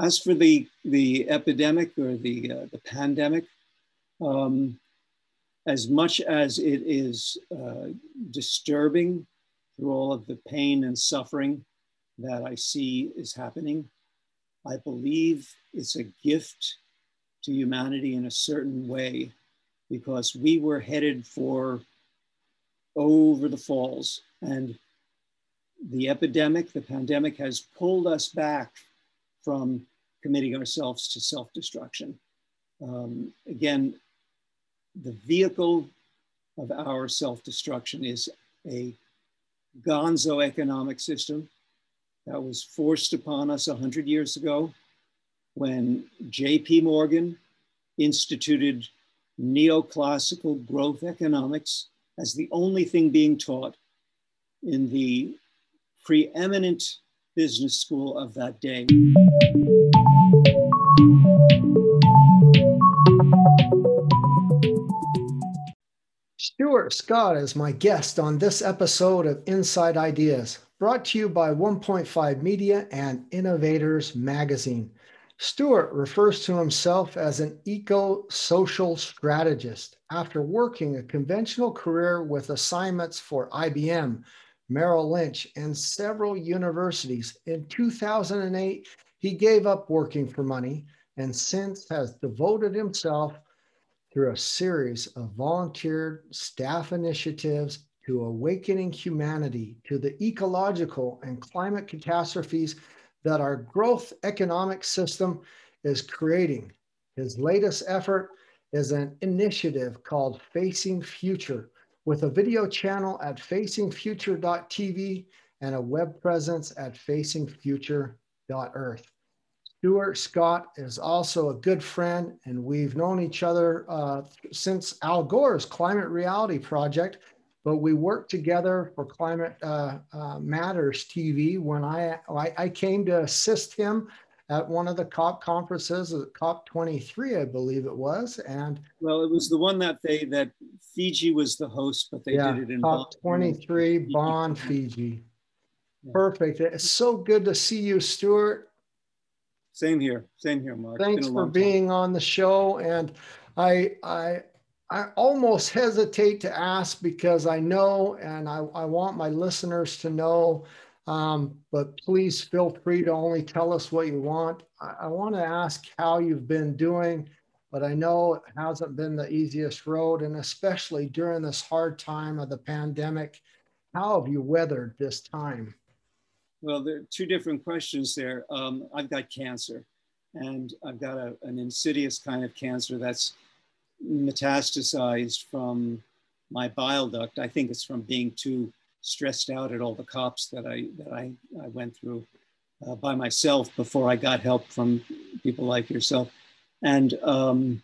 As for the, the epidemic or the, uh, the pandemic, um, as much as it is uh, disturbing through all of the pain and suffering that I see is happening, I believe it's a gift to humanity in a certain way because we were headed for over the falls and the epidemic, the pandemic has pulled us back from committing ourselves to self-destruction. Um, again, the vehicle of our self-destruction is a gonzo economic system that was forced upon us 100 years ago when J.P. Morgan instituted neoclassical growth economics as the only thing being taught in the preeminent business school of that day. Stuart Scott is my guest on this episode of Inside Ideas, brought to you by 1.5 Media and Innovators Magazine. Stuart refers to himself as an eco social strategist after working a conventional career with assignments for IBM, Merrill Lynch, and several universities. In 2008, he gave up working for money and since has devoted himself through a series of volunteer staff initiatives to awakening humanity to the ecological and climate catastrophes that our growth economic system is creating. His latest effort is an initiative called Facing Future with a video channel at facingfuture.tv and a web presence at facingfuture.earth. Stuart Scott is also a good friend, and we've known each other uh, since Al Gore's Climate Reality Project but we worked together for Climate uh, uh, Matters TV when I, I, I came to assist him at one of the COP conferences, uh, COP 23, I believe it was. And well, it was the one that they that Fiji was the host, but they yeah, did it in COP 23, Bonn, Fiji. Yeah. Perfect. It's so good to see you, Stuart. Same here. Same here, Mark. Thanks for being time. on the show. And I I I almost hesitate to ask because I know and I, I want my listeners to know, um, but please feel free to only tell us what you want. I, I want to ask how you've been doing, but I know it hasn't been the easiest road, and especially during this hard time of the pandemic. How have you weathered this time? Well, there are two different questions there. Um, I've got cancer, and I've got a, an insidious kind of cancer that's metastasized from my bile duct. I think it's from being too stressed out at all the cops that I that I, I went through uh, by myself before I got help from people like yourself, and um,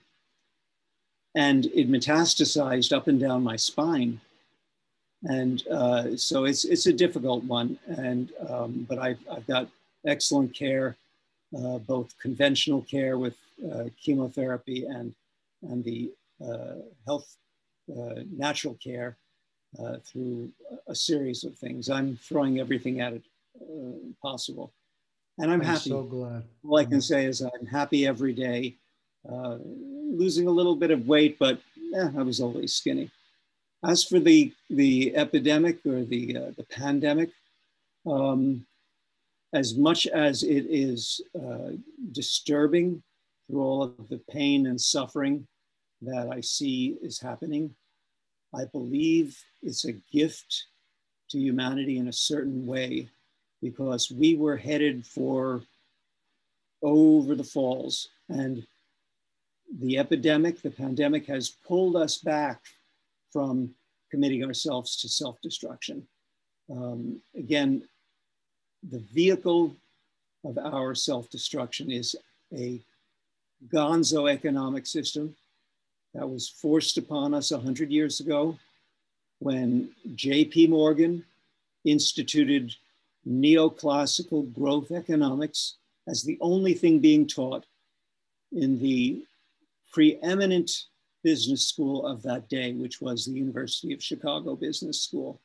and it metastasized up and down my spine, and uh, so it's it's a difficult one. And um, but I've I've got excellent care, uh, both conventional care with uh, chemotherapy and and the uh, health uh, natural care uh, through a series of things. I'm throwing everything at it possible. And I'm, I'm happy. so glad. All I can say is I'm happy every day. losing a little bit of weight, but eh, I was always skinny. As for the, the epidemic or the, uh, the pandemic, um, as much as it is uh, disturbing through all of the pain and suffering that I see is happening. I believe it's a gift to humanity in a certain way because we were headed for over the falls and the epidemic, the pandemic has pulled us back from committing ourselves to self-destruction. Um, again, the vehicle of our self-destruction is a gonzo economic system that was forced upon us 100 years ago when J.P. Morgan instituted neoclassical growth economics as the only thing being taught in the preeminent business school of that day, which was the University of Chicago Business School.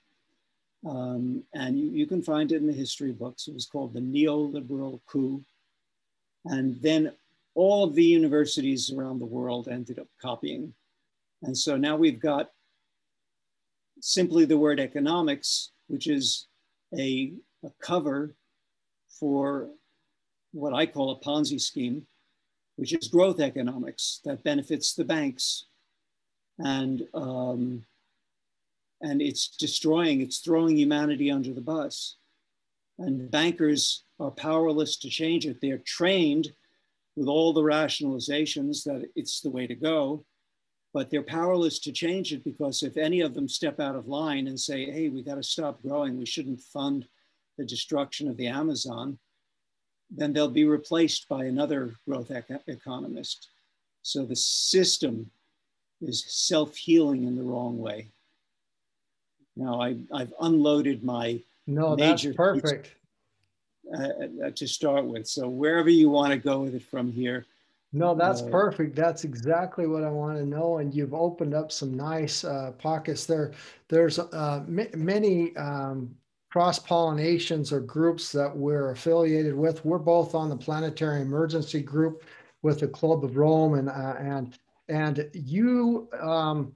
Um, and you, you, can find it in the history books. It was called the neoliberal coup. And then all of the universities around the world ended up copying. And so now we've got simply the word economics, which is a, a cover for what I call a Ponzi scheme, which is growth economics that benefits the banks. And, um, and it's destroying, it's throwing humanity under the bus. And bankers are powerless to change it. They're trained with all the rationalizations that it's the way to go, but they're powerless to change it because if any of them step out of line and say, hey, we got to stop growing, we shouldn't fund the destruction of the Amazon, then they'll be replaced by another growth ec- economist. So the system is self healing in the wrong way. Now, I, I've unloaded my no, that's perfect. Uh, to start with. So wherever you want to go with it from here. No, that's uh, perfect. That's exactly what I want to know. And you've opened up some nice uh, pockets there. There's uh, many um, cross pollinations or groups that we're affiliated with. We're both on the Planetary Emergency Group with the Club of Rome, and uh, and and you. Um,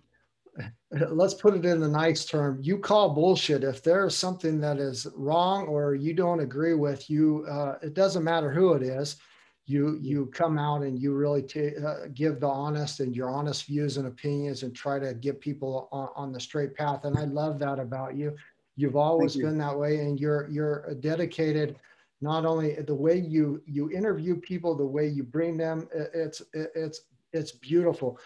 let's put it in the nice term you call bullshit if there's something that is wrong or you don't agree with you uh, it doesn't matter who it is you you come out and you really t- uh, give the honest and your honest views and opinions and try to get people on, on the straight path and i love that about you You've always you. been that way, and you're you're dedicated. Not only the way you you interview people, the way you bring them, it's it's it's beautiful.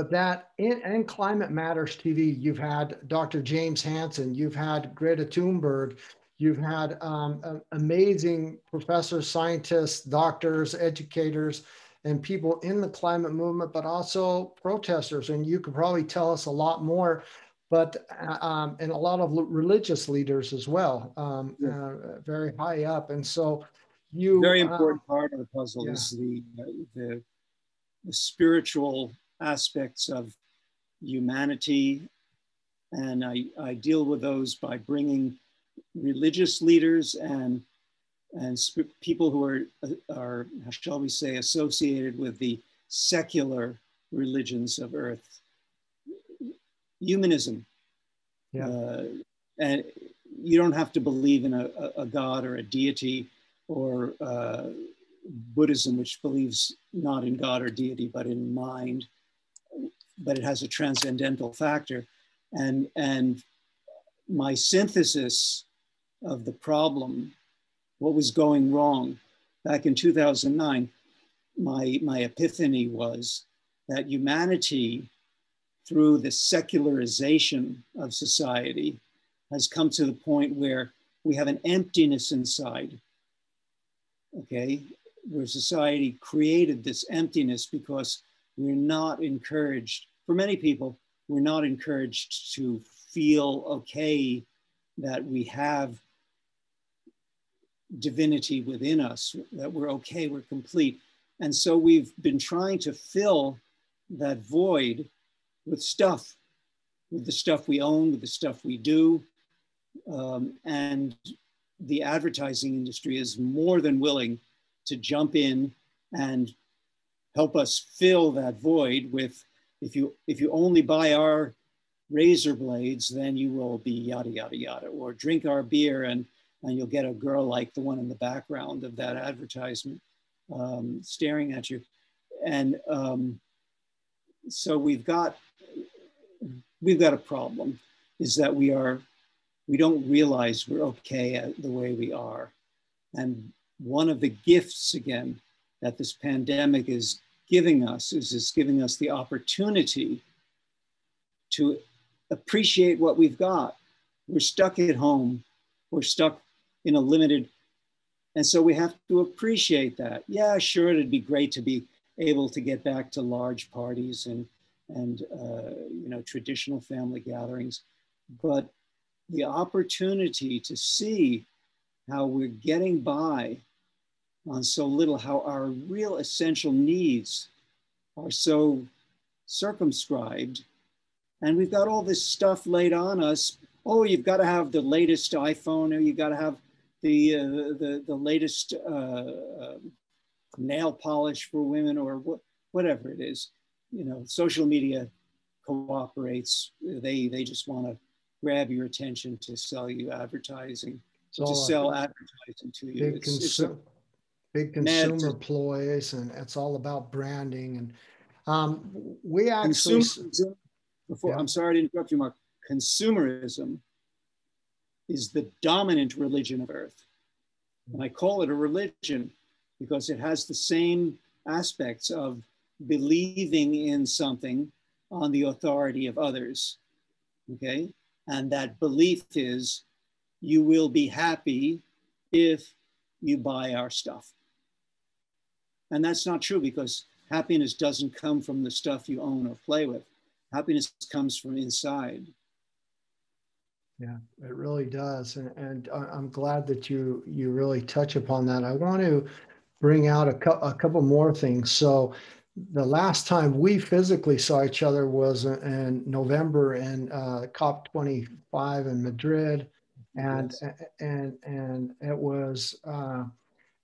But that in, in Climate Matters TV, you've had Dr. James Hansen, you've had Greta Thunberg, you've had um, amazing professors, scientists, doctors, educators, and people in the climate movement, but also protesters. And you could probably tell us a lot more but uh, um, and a lot of religious leaders as well, um, yeah. uh, very high up. And so, you very uh, important part of the puzzle yeah. is the, the, the spiritual aspects of humanity, and I, I deal with those by bringing religious leaders and and sp- people who are are shall we say associated with the secular religions of Earth humanism. Yeah. Uh, and you don't have to believe in a, a god or a deity or uh, Buddhism, which believes not in God or deity, but in mind, but it has a transcendental factor. And, and my synthesis of the problem, what was going wrong back in 2009, my, my epiphany was that humanity through the secularization of society has come to the point where we have an emptiness inside. Okay, where society created this emptiness because we're not encouraged, for many people, we're not encouraged to feel okay that we have divinity within us, that we're okay, we're complete. And so we've been trying to fill that void with stuff, with the stuff we own, with the stuff we do. Um, and the advertising industry is more than willing to jump in and help us fill that void with if you if you only buy our razor blades then you will be yada yada yada. Or drink our beer and and you'll get a girl like the one in the background of that advertisement um, staring at you. And um, so we've got we've got a problem is that we are we don't realize we're okay the way we are. And one of the gifts again that this pandemic is giving us is it's giving us the opportunity to appreciate what we've got. We're stuck at home. We're stuck in a limited and so we have to appreciate that. Yeah sure it'd be great to be able to get back to large parties and and uh, you know traditional family gatherings, but the opportunity to see how we're getting by on so little, how our real essential needs are so circumscribed, and we've got all this stuff laid on us. Oh, you've got to have the latest iPhone, or you've got to have the uh, the the latest uh, uh, nail polish for women or what, whatever it is. You know, social media cooperates. They they just want to grab your attention to sell you advertising, to sell advertising to you. It's, it's big consumer ploys, and it's all about branding. And um, we actually before yeah. I'm sorry to interrupt you, Mark. Consumerism is the dominant religion of Earth, and I call it a religion because it has the same aspects of believing in something on the authority of others. Okay. And that belief is you will be happy if you buy our stuff. And that's not true because happiness doesn't come from the stuff you own or play with. Happiness comes from inside. Yeah, it really does, and, and I'm glad that you you really touch upon that. I want to bring out a, cu- a couple more things. So, the last time we physically saw each other was in November in uh, COP25 in Madrid, and yes. and and it was uh,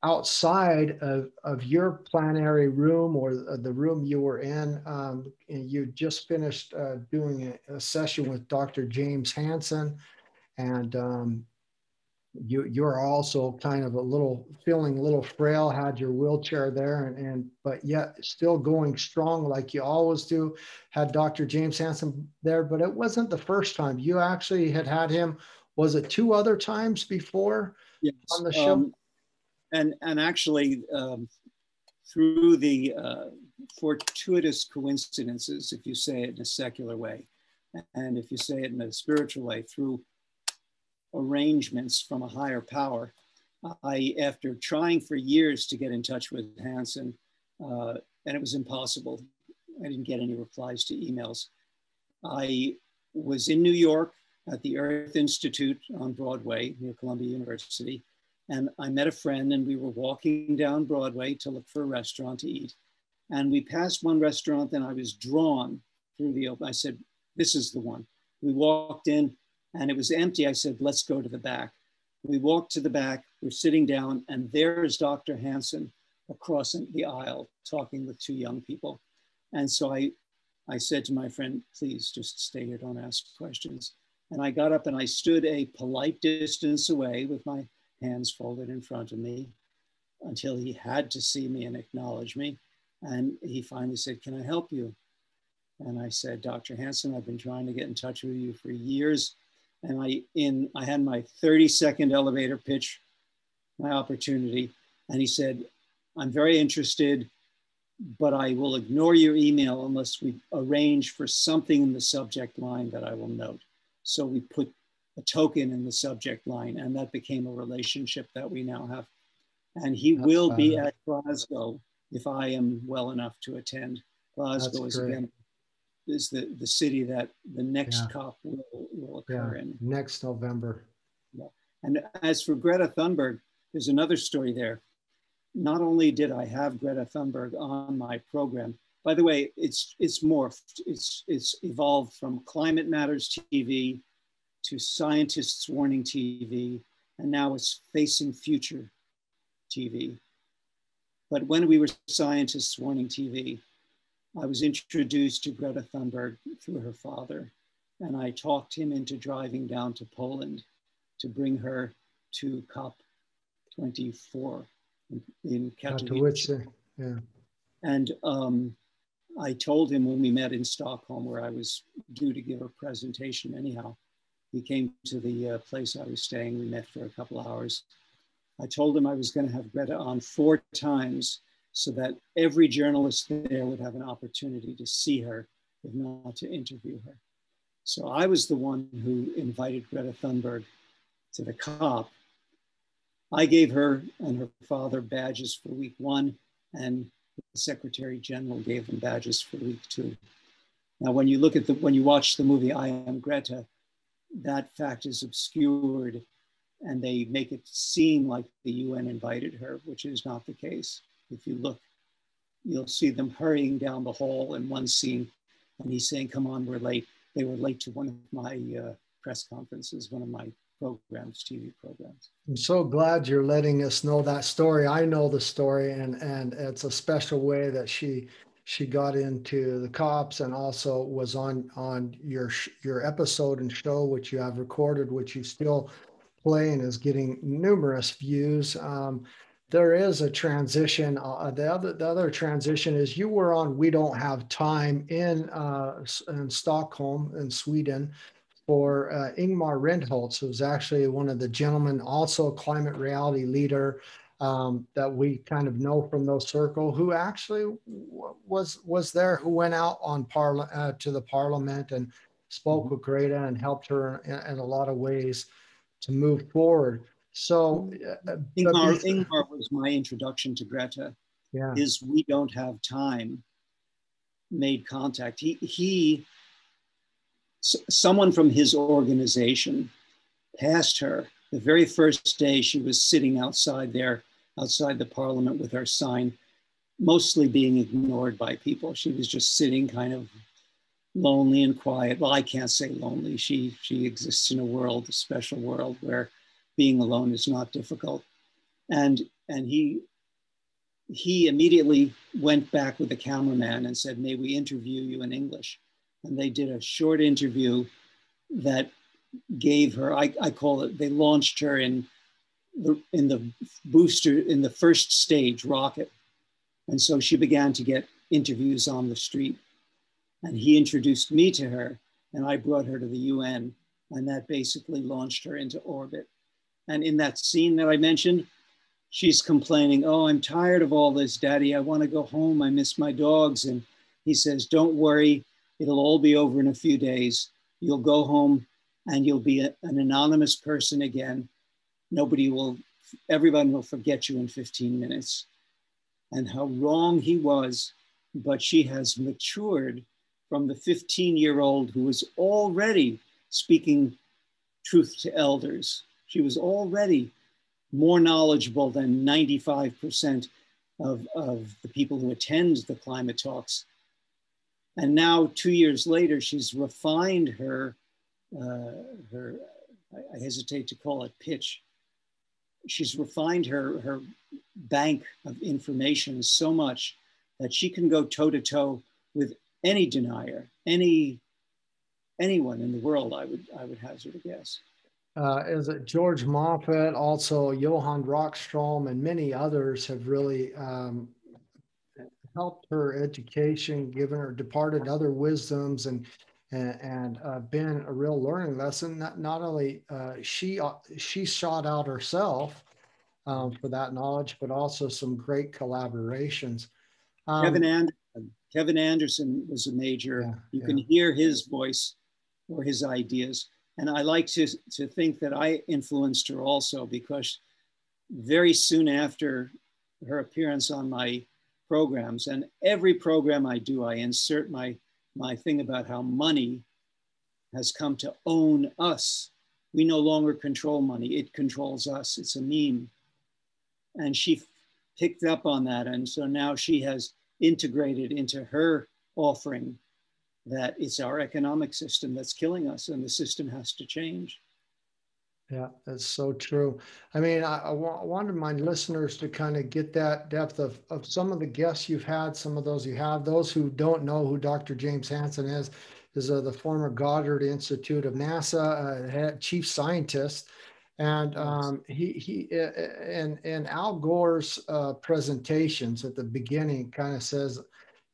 outside of, of your plenary room or the room you were in. Um, and you just finished uh, doing a, a, session with Dr. James Hansen, and um, you you're also kind of a little feeling a little frail had your wheelchair there and, and but yet still going strong like you always do had dr james hansen there but it wasn't the first time you actually had had him was it two other times before yes. on the show um, and and actually um, through the uh, fortuitous coincidences if you say it in a secular way and if you say it in a spiritual way through arrangements from a higher power. I, after trying for years to get in touch with Hansen, uh, and it was impossible, I didn't get any replies to emails. I was in New York at the Earth Institute on Broadway near Columbia University, and I met a friend, and we were walking down Broadway to look for a restaurant to eat. And we passed one restaurant, and I was drawn through the open. I said, This is the one. We walked in, and it was empty. I said, let's go to the back. We walked to the back, we're sitting down, and there is Dr. Hansen across the aisle talking with two young people. And so I, I said to my friend, please just stay here, don't ask questions. And I got up and I stood a polite distance away with my hands folded in front of me until he had to see me and acknowledge me. And he finally said, Can I help you? And I said, Dr. Hansen, I've been trying to get in touch with you for years and I in I had my 30 second elevator pitch, my opportunity, and he said, "I'm very interested, but I will ignore your email unless we arrange for something in the subject line that I will note." So we put a token in the subject line, and that became a relationship that we now have. And he That's will be at Glasgow if I am well enough to attend. Glasgow That's is great. again is the, the city that the next yeah. COP will, will occur yeah. in. Next November. Yeah. And as for Greta Thunberg, there's another story there. Not only did I have Greta Thunberg on my program, by the way, it's it's morphed. It's it's evolved from Climate Matters TV to Scientists Warning TV, and now it's Facing Future TV. But when we were Scientists Warning TV, I was introduced to Greta Thunberg through her father, and I talked him into driving down to Poland to bring her to COP24 in, in Katowice. Yeah. And um, I told him when we met in Stockholm, where I was due to give a presentation anyhow, he came to the uh, place I was staying. We met for a couple hours. I told him I was going to have Greta on four times so that every journalist there would have an opportunity to see her, if not to interview her. So I was the one who invited Greta Thunberg to the COP. I gave her and her father badges for week one, and the Secretary General gave them badges for week two. Now, when you look at the, when you watch the movie I Am Greta, that fact is obscured and they make it seem like the UN invited her, which is not the case. If you look, you'll see them hurrying down the hall in one scene, and he's saying, "Come on, we're late." They were late to one of my uh, press conferences, one of my programs, TV programs. I'm so glad you're letting us know that story. I know the story, and and it's a special way that she she got into the cops and also was on on your your episode and show which you have recorded, which you still play and is getting numerous views. Um, there is a transition. Uh, the other the other transition is you were on We Don't Have Time in uh, in Stockholm in Sweden for uh, Ingmar Rentzhog, who's actually one of the gentlemen, also climate reality leader um, that we kind of know from those circle, who actually was was there, who went out on parla- uh, to the parliament and spoke mm-hmm. with Greta and helped her in, in, a lot of ways to move forward. So uh, uh Ingmar, Ingmar was my introduction to Greta. Yeah. Is we don't have time made contact. He he someone from his organization passed her the very first day she was sitting outside there, outside the parliament with her sign, mostly being ignored by people. She was just sitting kind of lonely and quiet. Well, I can't say lonely. She she exists in a world, a special world where being alone is not difficult. And and he he immediately went back with the cameraman and said, May we interview you in English? and they did a short interview that gave her, I, I call it, they launched her in the, in the booster, in the first stage rocket. And so she began to get interviews on the street. And he introduced me to her, and I brought her to the UN, and that basically launched her into orbit. And in that scene that I mentioned, she's complaining, Oh, I'm tired of all this, Daddy. I want to go home. I miss my dogs. And he says, Don't worry. It'll all be over in a few days. You'll go home and you'll be a, an anonymous person again. Nobody will, everyone will forget you in 15 minutes. And how wrong he was, but she has matured from the 15 year old who was already speaking truth to elders. She was already more knowledgeable than 95% of, of the people who attend the climate talks and now, two years later, she's refined her, uh, her I hesitate to call it pitch. She's refined her, her bank of information so much that she can go toe to toe with any denier, any anyone in the world. I would I would hazard a guess. Uh, is it George Moffat, also Johan Rockström, and many others have really um, helped her education, given her departed other wisdoms, and and, and uh, been a real learning lesson. Not not only uh, she uh, she sought out herself um, for that knowledge, but also some great collaborations. Um, Kevin Anderson. Kevin Anderson was a major. Yeah, you yeah. can hear his voice or his ideas. And I like to, to think that I influenced her also because very soon after her appearance on my programs. And every program I do, I insert my, my thing about how money has come to own us. We no longer control money, it controls us. It's a meme. And she picked up on that. And so now she has integrated into her offering that it's our economic system that's killing us and the system has to change. Yeah, that's so true. I mean, I, I, wanted my listeners to kind of get that depth of, of some of the guests you've had, some of those you have. Those who don't know who Dr. James Hansen is, is uh, the former Goddard Institute of NASA uh, head, chief scientist. And um, he, he in, in Al Gore's uh, presentations at the beginning kind of says,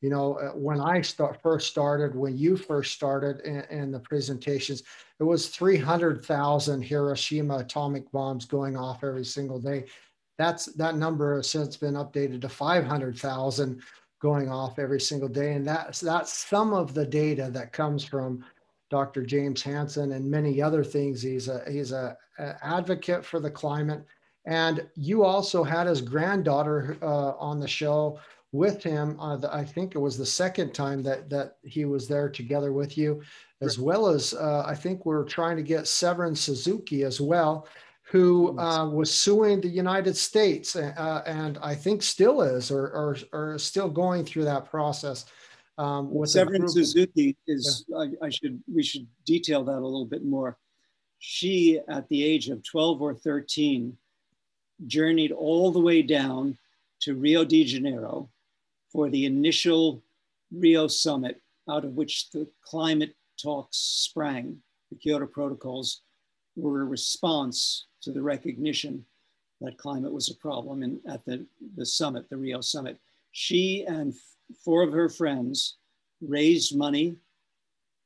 you know, uh, when I start, first started, when you first started in, the presentations, it was 300,000 Hiroshima atomic bombs going off every single day. That's that number has since been updated to 500,000 going off every single day. And that's, that's some of the data that comes from Dr. James Hansen and many other things. He's a, he's a, a advocate for the climate. And you also had his granddaughter uh, on the show with him. Uh, the, I think it was the second time that that he was there together with you, as well as uh, I think we're trying to get Severn Suzuki as well, who uh, was suing the United States uh, and I think still is, or, or, or still going through that process. Um, with Severn Suzuki is. Yeah. I, I should we should detail that a little bit more. she, at the age of 12 or 13, journeyed all the way down to Rio de Janeiro for the initial Rio summit, out of which the climate talks sprang. The Kyoto protocols were a response to the recognition that climate was a problem in, at the, the summit, the Rio summit. She and four of her friends raised money,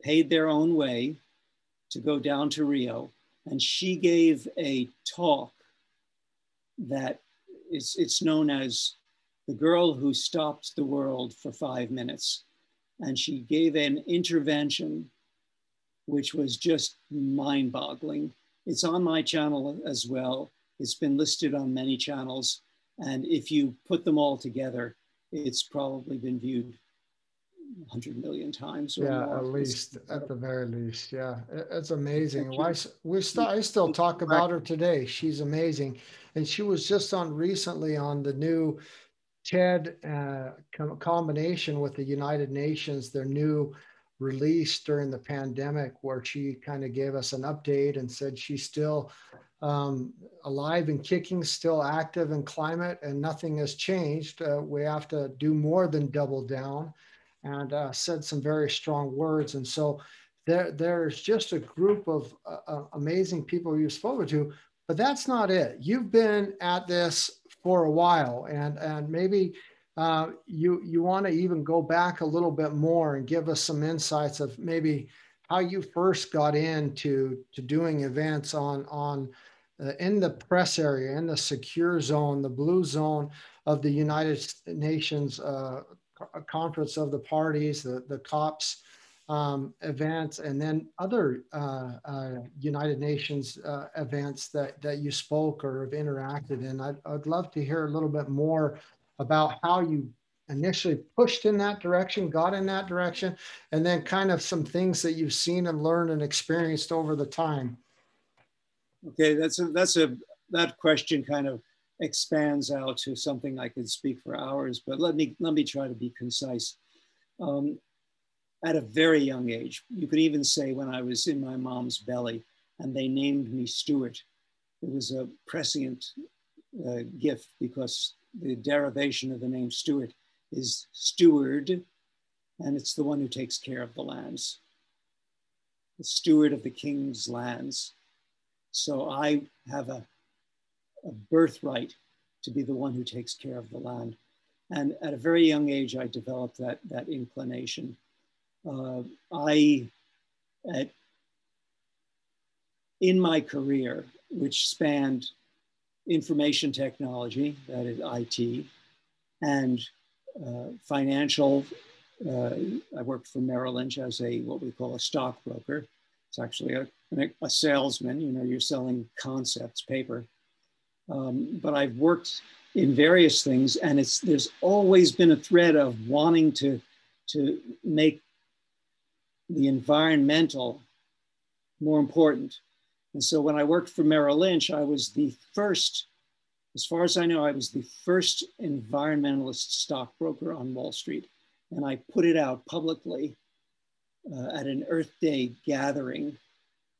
paid their own way to go down to Rio, and she gave a talk that is it's known as the girl who stopped the world for five minutes. And she gave an intervention which was just mind boggling. It's on my channel as well. It's been listed on many channels. And if you put them all together, it's probably been viewed 100 million times. yeah, more. at least, at the very least. Yeah, it's amazing. Why we still, I still talk about her today. She's amazing, and she was just on recently on the new TED uh, combination with the United Nations, their new release during the pandemic, where she kind of gave us an update and said she's still um, alive and kicking, still active in climate, and nothing has changed. Uh, we have to do more than double down and uh, said some very strong words. And so there, there's just a group of uh, uh, amazing people you've spoken to, but that's not it. You've been at this for a while, and and maybe uh, you you want to even go back a little bit more and give us some insights of maybe how you first got into to doing events on on uh, in the press area, in the secure zone, the blue zone of the United Nations uh, conference of the parties, the, the COPs um, events, and then other uh, uh, United Nations uh, events that, that you spoke or have interacted in. I'd, I'd love to hear a little bit more about how you initially pushed in that direction, got in that direction, and then kind of some things that you've seen and learned and experienced over the time. Okay, that's a, that's a that question kind of expands out to something I could speak for hours, but let me, let me try to be concise. Um, at a very young age, you could even say when I was in my mom's belly and they named me Stuart, it was a prescient uh, gift because the derivation of the name Stuart is steward, and it's the one who takes care of the lands, the steward of the king's lands. So I have a a birthright to be the one who takes care of the land. And at a very young age, I developed that, that inclination. Uh, I, at, in my career, which spanned information technology, that is IT, and uh, financial, uh, I worked for Merrill Lynch as a, what we call a stockbroker. It's actually a, a salesman, you know, you're selling concepts, paper um, but I've worked in various things, and it's there's always been a thread of wanting to to make the environmental more important. And so when I worked for Merrill Lynch, I was the first, as far as I know, I was the first environmentalist stockbroker on Wall Street. And I put it out publicly uh, at an Earth Day gathering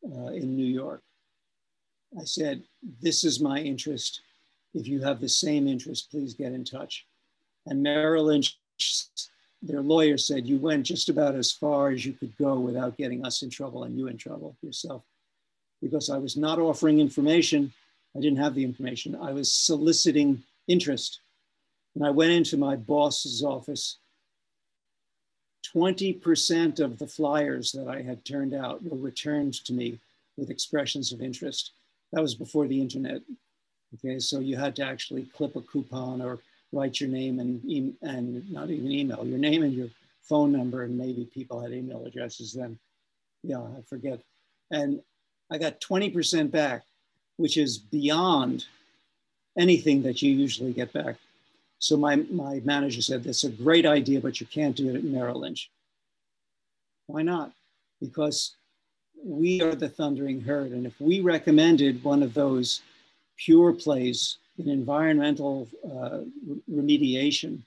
uh, in New York. I said, This is my interest. If you have the same interest, please get in touch. And Merrill Lynch, their lawyer said, You went just about as far as you could go without getting us in trouble and you in trouble yourself. Because I was not offering information, I didn't have the information. I was soliciting interest. And I went into my boss's office. 20% of the flyers that I had turned out were returned to me with expressions of interest. That was before the internet. Okay, so you had to actually clip a coupon or write your name and, e- and not even email, your name and your phone number, and maybe people had email addresses then. Yeah, I forget. And I got 20% back, which is beyond anything that you usually get back. So my, my manager said, that's a great idea, but you can't do it at Merrill Lynch. Why not? Because we are the thundering herd. And if we recommended one of those pure plays in environmental uh, remediation,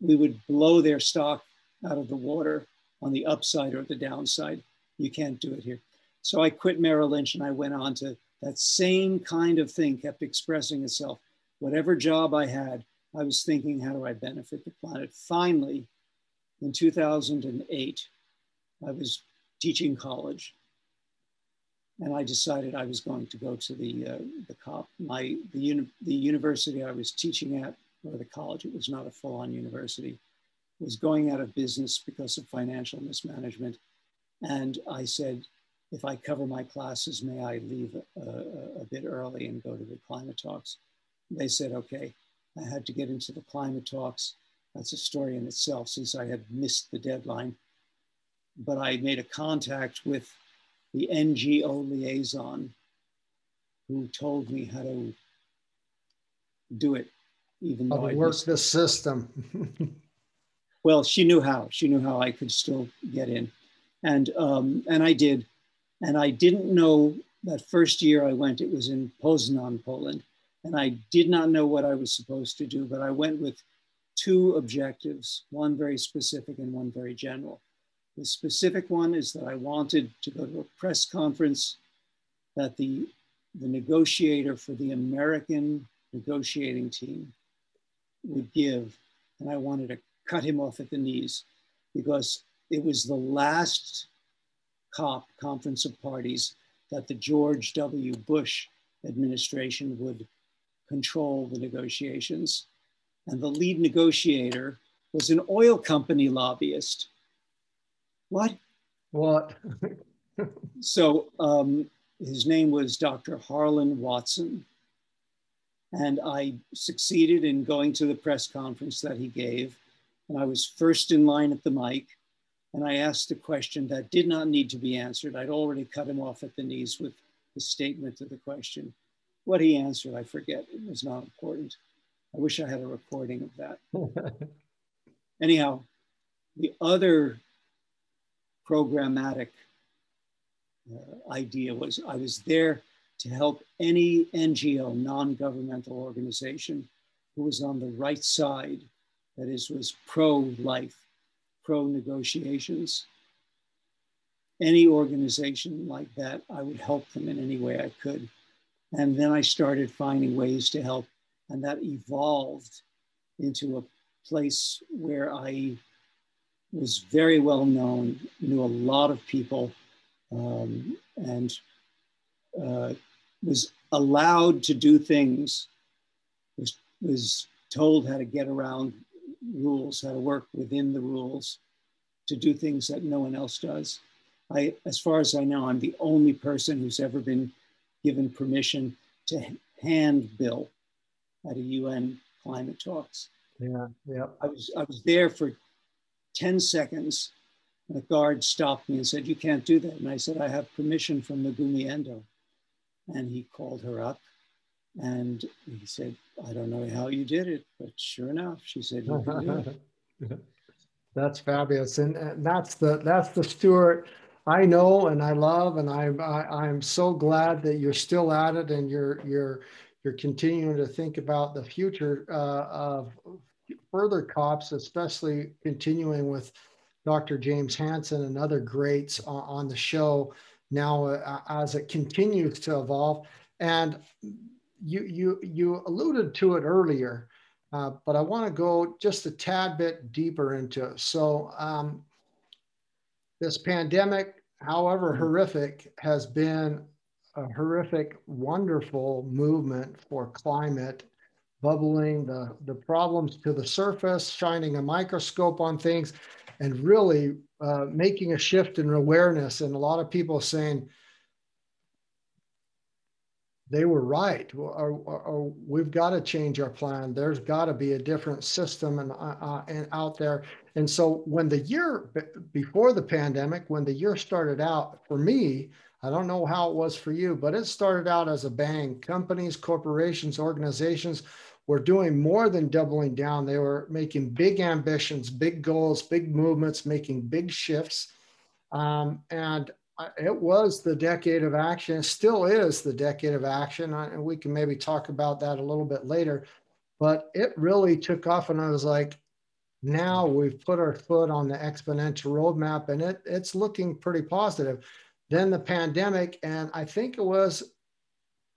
we would blow their stock out of the water on the upside or the downside. You can't do it here. So I quit Merrill Lynch and I went on to that same kind of thing, kept expressing itself. Whatever job I had, I was thinking, how do I benefit the planet? Finally, in 2008, I was teaching college and I decided I was going to go to the uh, the COP. My the uni- the university I was teaching at, or the college, it was not a full-on university, was going out of business because of financial mismanagement, and I said, if I cover my classes, may I leave a, a, a bit early and go to the climate talks? They said, okay. I had to get into the climate talks. That's a story in itself since I had missed the deadline. But I made a contact with the NGO liaison who told me how to do it, even how though I work the system. well, she knew how. She knew how I could still get in, and um, and I did, and I didn't know that first year I went. It was in Poznan, Poland, and I did not know what I was supposed to do. But I went with two objectives: one very specific and one very general. The specific one is that I wanted to go to a press conference that the, the negotiator for the American negotiating team would give. And I wanted to cut him off at the knees because it was the last COP, Conference of Parties, that the George W. Bush administration would control the negotiations. And the lead negotiator was an oil company lobbyist what? What? so um, his name was Dr. Harlan Watson. And I succeeded in going to the press conference that he gave. And I was first in line at the mic. And I asked a question that did not need to be answered. I'd already cut him off at the knees with the statement of the question. What he answered, I forget. It was not important. I wish I had a recording of that. Anyhow, the other programmatic uh, idea was I was there to help any NGO, non-governmental organization who was on the right side, that is, was pro-life, pro-negotiations. Any organization like that, I would help them in any way I could. And then I started finding ways to help, and that evolved into a place where I was very well known, knew a lot of people, um, and uh, was allowed to do things, was, was told how to get around rules, how to work within the rules, to do things that no one else does. I, as far as I know, I'm the only person who's ever been given permission to hand bill at a UN climate talks. Yeah, yeah. I was I was there for 10 seconds. The guard stopped me and said, You can't do that. And I said, I have permission from Megumi Endo. And he called her up and he said, I don't know how you did it, but sure enough, she said, You can do it. That's fabulous. And, that's the that's the Stuart I know and I love, and I, I I'm so glad that you're still at it and you're you're you're continuing to think about the future uh, of further COPs, especially continuing with Dr. James Hansen and other greats on the show now uh, as it continues to evolve. And you, you, you alluded to it earlier, uh, but I want to go just a tad bit deeper into it. So, um, this pandemic, however horrific, has been a horrific, wonderful movement for climate bubbling the, the problems to the surface, shining a microscope on things, and really uh, making a shift in awareness. And a lot of people saying, they were right. Or, or, or we've got to change our plan. There's got to be a different system and, uh, uh, and out there. And so when the year before the pandemic, when the year started out for me, I don't know how it was for you, but it started out as a bang. Companies, corporations, organizations were doing more than doubling down. They were making big ambitions, big goals, big movements, making big shifts. Um, and it was the decade of action. It still is the decade of action. And we can maybe talk about that a little bit later. But it really took off. And I was like, now we've put our foot on the exponential roadmap and it, it's looking pretty positive. then the pandemic, and I think it was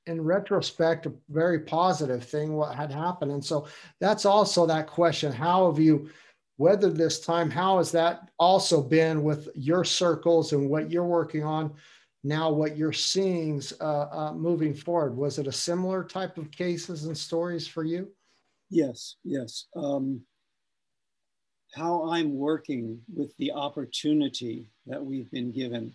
in retrospect a very positive thing what had happened. And so that's also that question: How have you weathered this time? How has that also been with your circles and what you're working on? Now, what you're seeing uh, uh, moving forward, was it a similar type of cases and stories for you? Yes, yes. Um, how I'm working with the opportunity that we've been given.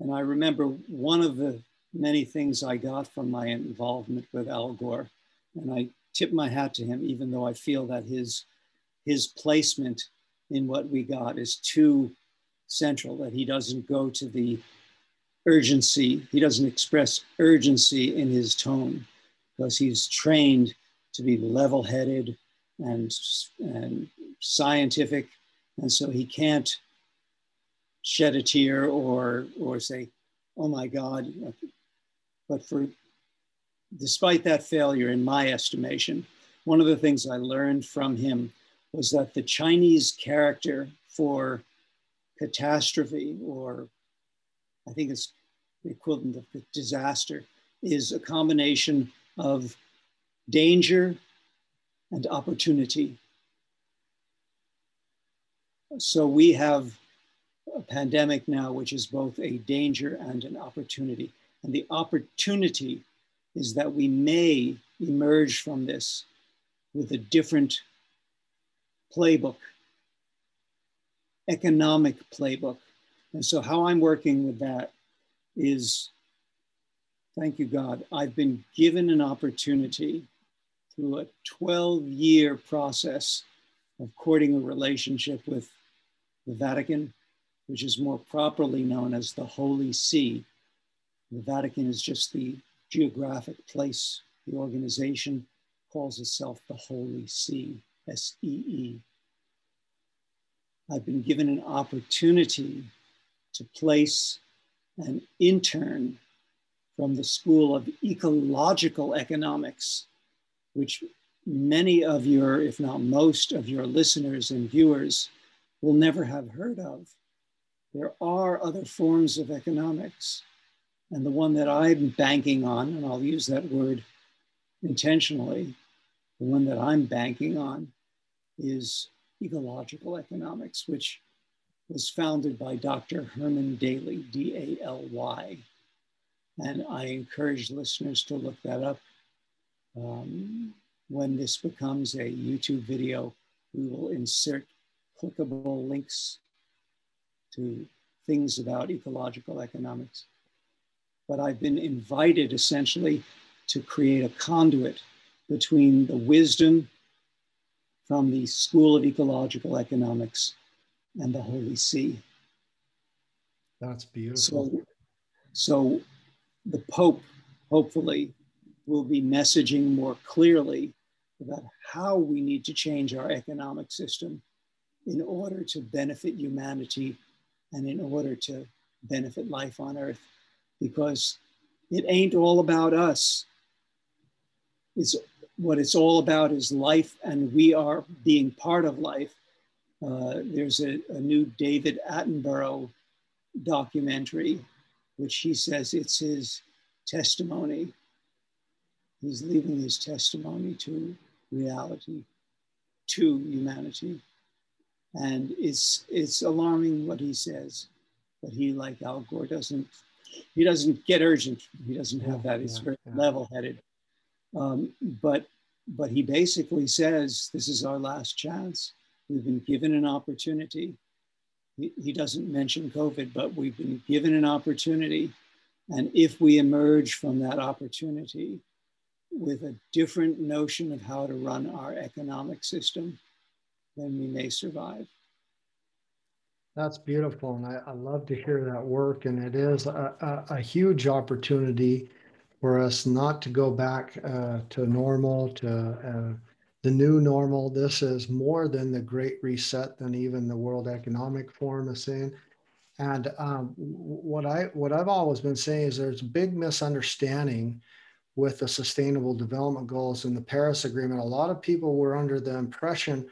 And I remember one of the many things I got from my involvement with Al Gore, and I tip my hat to him, even though I feel that his, his placement in what we got is too central, that he doesn't go to the urgency, he doesn't express urgency in his tone because he's trained to be level headed and, and scientific, and so he can't shed a tear or or say, "Oh my God!" But for despite that failure, in my estimation, one of the things I learned from him was that the Chinese character for catastrophe, or I think it's the equivalent of disaster, is a combination of danger and opportunity. So we have a pandemic now, which is both a danger and an opportunity. And the opportunity is that we may emerge from this with a different playbook, economic playbook. And so, how I'm working with that is thank you, God, I've been given an opportunity through a 12 year process of courting a relationship with the Vatican, which is more properly known as the Holy See. The Vatican is just the geographic place. The organization calls itself the Holy See, S E E. I've been given an opportunity to place an intern from the School of Ecological Economics, which many of your, if not most of your listeners and viewers will never have heard of. There are other forms of economics. And the one that I'm banking on, and I'll use that word intentionally, the one that I'm banking on is ecological economics, which was founded by Dr. Herman Daly, D A L Y. And I encourage listeners to look that up. Um, when this becomes a YouTube video, we will insert clickable links to things about ecological economics. But I've been invited essentially to create a conduit between the wisdom from the School of Ecological Economics and the Holy See. That's beautiful. So, so the Pope, hopefully, will be messaging more clearly about how we need to change our economic system in order to benefit humanity and in order to benefit life on earth because it ain't all about us. It's what it's all about is life and we are being part of life. Uh, there's a, a new david attenborough documentary which he says it's his testimony. He's leaving his testimony to reality to humanity. And it's it's alarming what he says. But he, like Al Gore, doesn't he doesn't get urgent. He doesn't have that. He's very level-headed. Um, but but he basically says this is our last chance. We've been given an opportunity. He, he doesn't mention COVID, but we've been given an opportunity. And if we emerge from that opportunity with a different notion of how to run our economic system, then we may survive. That's beautiful. And I, I love to hear that work. And it is a, a, a huge opportunity for us not to go back uh, to normal, to uh, the new normal. This is more than the great reset than even the World Economic Forum is saying. And um, what I what I've always been saying is there's a big misunderstanding with the Sustainable Development Goals and the Paris Agreement. A lot of people were under the impression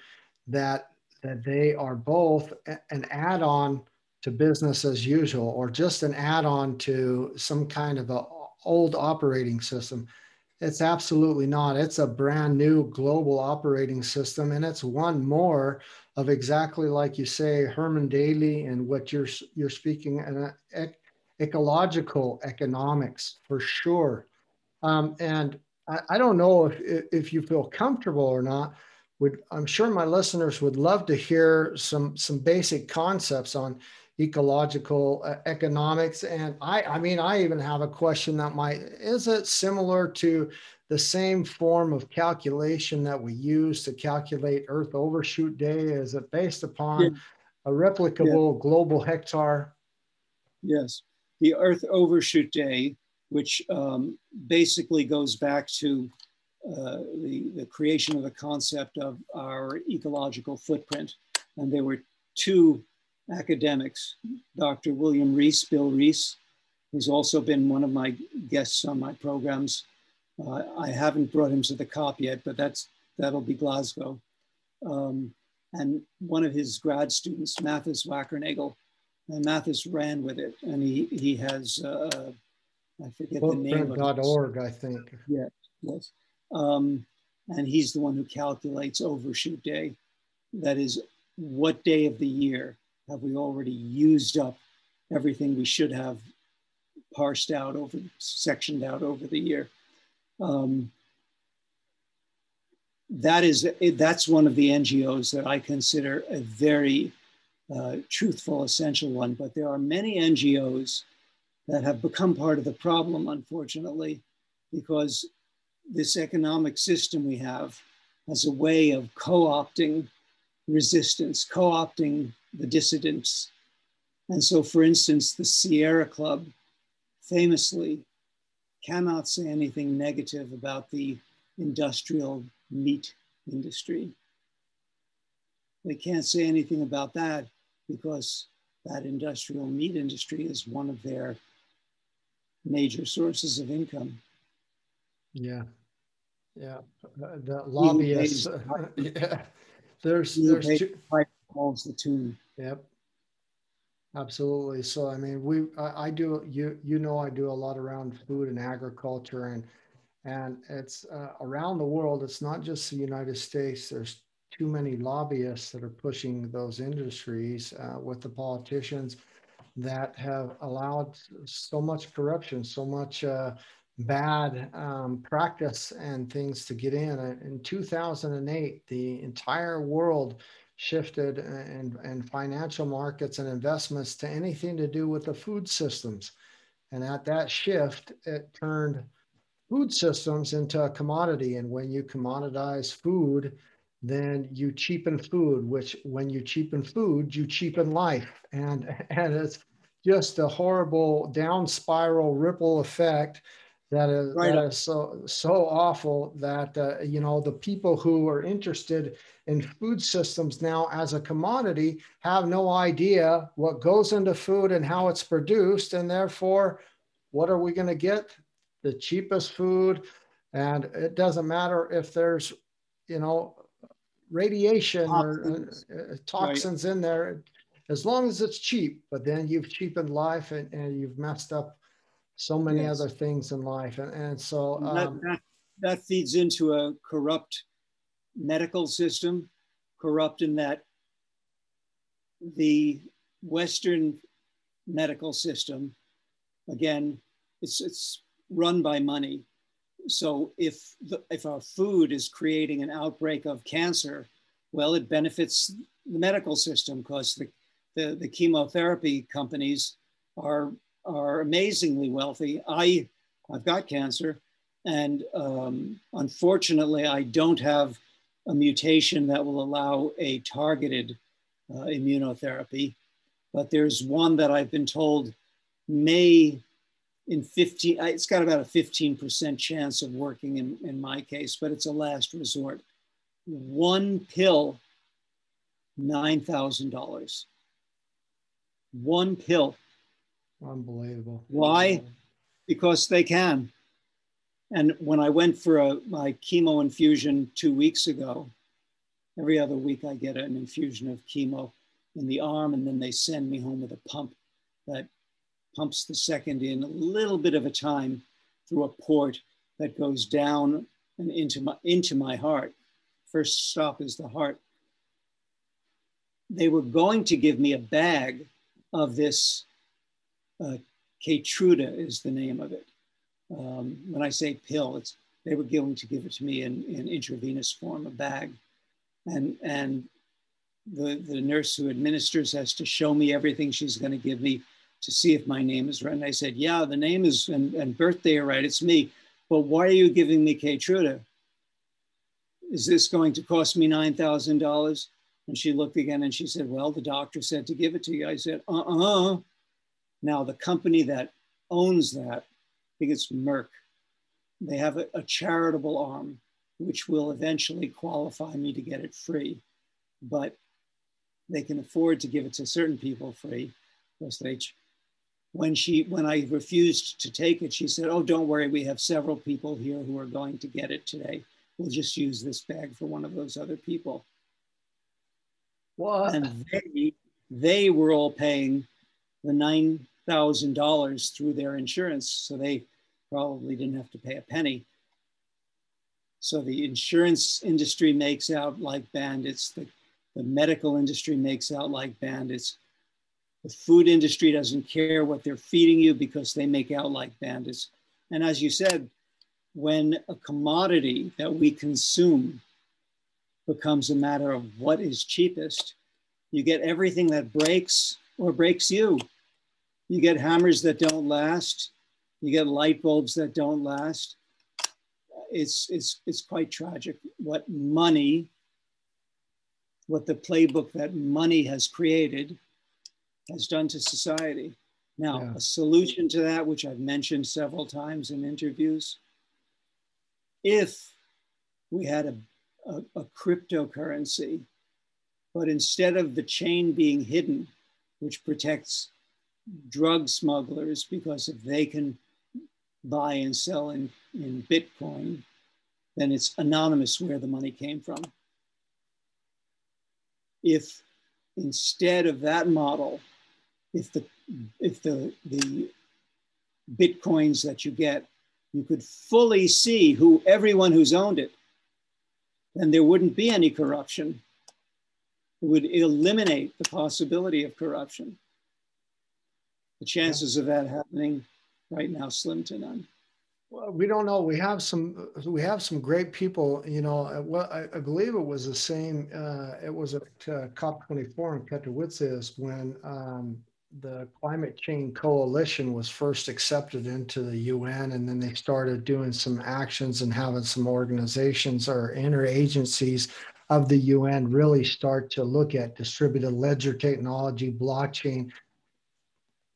that that they are both an add-on to business as usual or just an add-on to some kind of a old operating system. It's absolutely not. It's a brand new global operating system, and it's one more of exactly like you say, Herman Daly, and what you're you're speaking, and ec- ecological economics for sure. Um, and I, I, don't know if if you feel comfortable or not. Would I'm sure my listeners would love to hear some some basic concepts on ecological uh, economics. And I, I mean, I even have a question that might, is it similar to the same form of calculation that we use to calculate Earth overshoot day? Is it based upon yeah. a replicable yeah. global hectare? Yes, the Earth overshoot day, which um, basically goes back to uh, the, the creation of the concept of our ecological footprint. And there were two academics, Dr. William Rees, Bill Rees, who's also been one of my guests on my programs. Uh, I haven't brought him to the COP yet, but that's that'll be Glasgow. Um, and one of his grad students, Mathis Wackernagel, and Mathis ran with it, and he he has uh, I forget the name of .org, I think. Yeah, yes. Um, and he's the one who calculates overshoot day. That is, what day of the year have we already used up everything we should have parsed out over, sectioned out over the year? Um, that is, that's one of the NGOs that I consider a very uh, truthful, essential one. But there are many NGOs that have become part of the problem, unfortunately, because this economic system we have as a way of co opting resistance, co opting the dissidents. And so, for instance, the Sierra Club famously cannot say anything negative about the industrial meat industry. They can't say anything about that because that industrial meat industry is one of their major sources of income. Yeah. Yeah. The lobbyists. yeah. There's, there's two, the tune. Yep. Absolutely. So, I mean, we, I, I, do, you, you know, I do a lot around food and agriculture and, and it's uh, around the world. It's not just the United States. There's too many lobbyists that are pushing those industries uh, with the politicians that have allowed so much corruption, so much uh, bad um, practice and things to get in. In 2008, the entire world shifted and, and financial markets and investments to anything to do with the food systems. And at that shift, it turned food systems into a commodity. And when you commoditize food, then you cheapen food, which when you cheapen food, you cheapen life. And, and it's just a horrible down spiral ripple effect that is, right. that is so so awful that uh, you know the people who are interested in food systems now as a commodity have no idea what goes into food and how it's produced and therefore what are we going to get the cheapest food and it doesn't matter if there's you know radiation toxins. or uh, uh, toxins right. in there as long as it's cheap but then you've cheapened life and, and you've messed up so many yes. other things in life. And, and so um, that, that, that feeds into a corrupt medical system, corrupt in that the Western medical system, again, it's, it's run by money. So if, the, if our food is creating an outbreak of cancer, well, it benefits the medical system because the, the, the chemotherapy companies are are amazingly wealthy. I, I've got cancer, and um, unfortunately, I don't have a mutation that will allow a targeted uh, immunotherapy. But there's one that I've been told may, in 15, it's got about a 15% chance of working in, in my case, but it's a last resort. One pill, $9,000. One pill. Unbelievable. Why? Because they can. And when I went for a, my chemo infusion two weeks ago, every other week I get an infusion of chemo. in the arm, and then they send me home with a pump that pumps the second in a little bit of a time through a port that goes down and into my, into my heart. First stop is the heart. They were going to give me a bag of this, uh, Keytruda is the name of it. Um, when I say pill, it's they were going to give it to me in, in intravenous form, a bag. And, and the, the nurse who administers has to show me everything she's going to give me to see if my name is right. And I said, yeah, the name is and, and birthday are right. It's me. But why are you giving me Keytruda? Is this going to cost me $9,000? And she looked again and she said, well, the doctor said to give it to you. I said, uh-uh. Now the company that owns that, I think it's Merck, they have a, a charitable arm, which will eventually qualify me to get it free. But they can afford to give it to certain people free when she when I refused to take it, she said, "Oh, don't worry, we have several people here who are going to get it today. We'll just use this bag for one of those other people." What? And they they were all paying the nine thousand dollars through their insurance, so they probably didn't have to pay a penny. So the insurance industry makes out like bandits. The, the medical industry makes out like bandits the food industry doesn't care what they're feeding you because they make out like bandits. And as you said, when a commodity that we consume becomes a matter of what is cheapest, you get everything that breaks or breaks you. You get hammers that don't last. You get light bulbs that don't last. It's, it's, it's quite tragic what money, what the playbook that money has created has done to society. Now, yeah. a solution to that, which I've mentioned several times in interviews, if we had a, a, a cryptocurrency, but instead of the chain being hidden, which protects drug smugglers because if they can buy and sell in, in Bitcoin, then it's anonymous where the money came from. If instead of that model, if the if the the bitcoins that you get you could fully see who everyone who's owned it then there wouldn't be any corruption it would eliminate the possibility of corruption the chances of that happening right now slim to none well, we don't know. We have some. We have some great people. You know, well, I, I believe it was the same. Uh, it was at uh, COP 24 in Katowice when um, the climate chain coalition was first accepted into the UN, and then they started doing some actions and having some organizations or interagencies of the UN really start to look at distributed ledger technology, blockchain.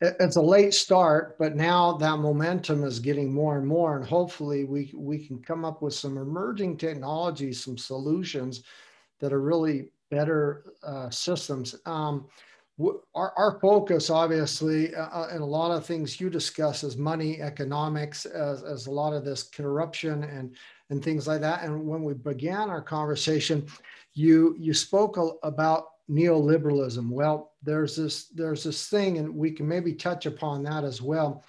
It's a late start, but now that momentum is getting more and more, and hopefully we we can come up with some emerging technologies, some solutions that are really better uh, systems. Um, our, our focus obviously uh, uh, and a lot of things you discuss is money economics as, as a lot of this corruption and and things like that and when we began our conversation you you spoke about neoliberalism well there's this there's this thing and we can maybe touch upon that as well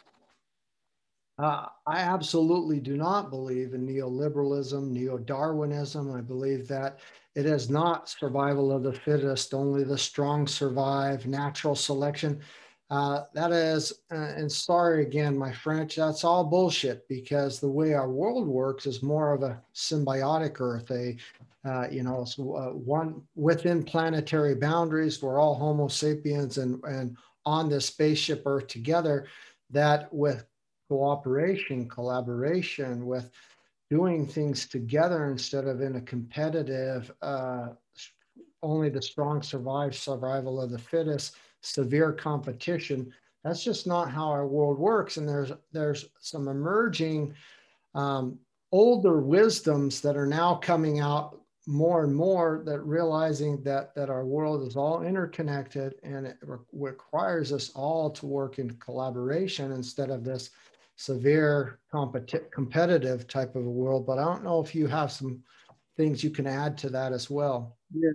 uh, I absolutely do not believe in neoliberalism, neo Darwinism. I believe that it is not survival of the fittest, only the strong survive, natural selection. Uh, that is, uh, and sorry again, my French, that's all bullshit because the way our world works is more of a symbiotic earth, a, uh, you know, uh, one within planetary boundaries, we're all Homo sapiens and, and on this spaceship earth together that with cooperation, collaboration, with doing things together instead of in a competitive, uh, only the strong survive, survival of the fittest, severe competition. That's just not how our world works. And there's there's some emerging um, older wisdoms that are now coming out more and more that realizing that that our world is all interconnected and it re- requires us all to work in collaboration instead of this severe competi- competitive type of a world. But I don't know if you have some things you can add to that as well. Yeah.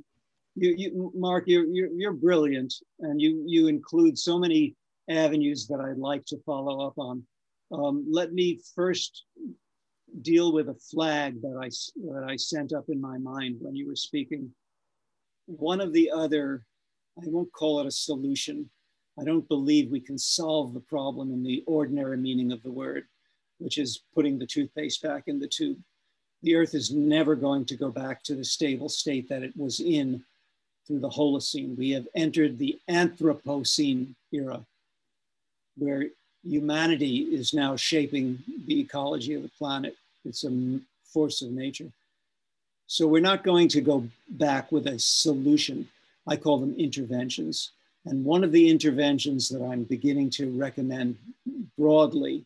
You, you Mark, you're, you're, you're brilliant and you, you include so many avenues that I'd like to follow up on. Um, let me first deal with a flag that I, that I sent up in my mind when you were speaking. One of the other, I won't call it a solution. I don't believe we can solve the problem in the ordinary meaning of the word, which is putting the toothpaste back in the tube. The earth is never going to go back to the stable state that it was in through the Holocene. We have entered the Anthropocene era, where humanity is now shaping the ecology of the planet. It's a force of nature. So we're not going to go back with a solution. I call them interventions. And one of the interventions that I'm beginning to recommend broadly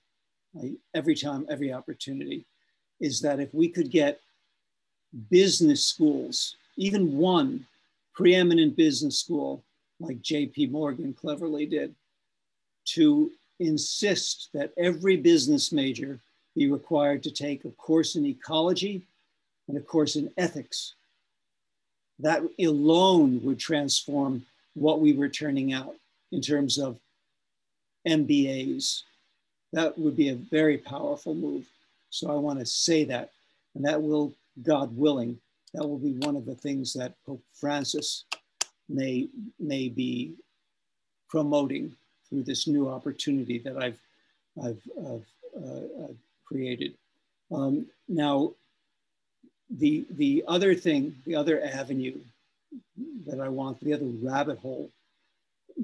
every time, every opportunity, is that if we could get business schools, even one preeminent business school like JP Morgan cleverly did, to insist that every business major be required to take a course in ecology and a course in ethics. That alone would transform what we were turning out in terms of MBAs. That would be a very powerful move. So I want to say that. And that will, God willing, that will be one of the things that Pope Francis may, may be promoting through this new opportunity that I've, I've, I've uh, created. Um, now, the, the other thing, the other avenue that I want, the other rabbit hole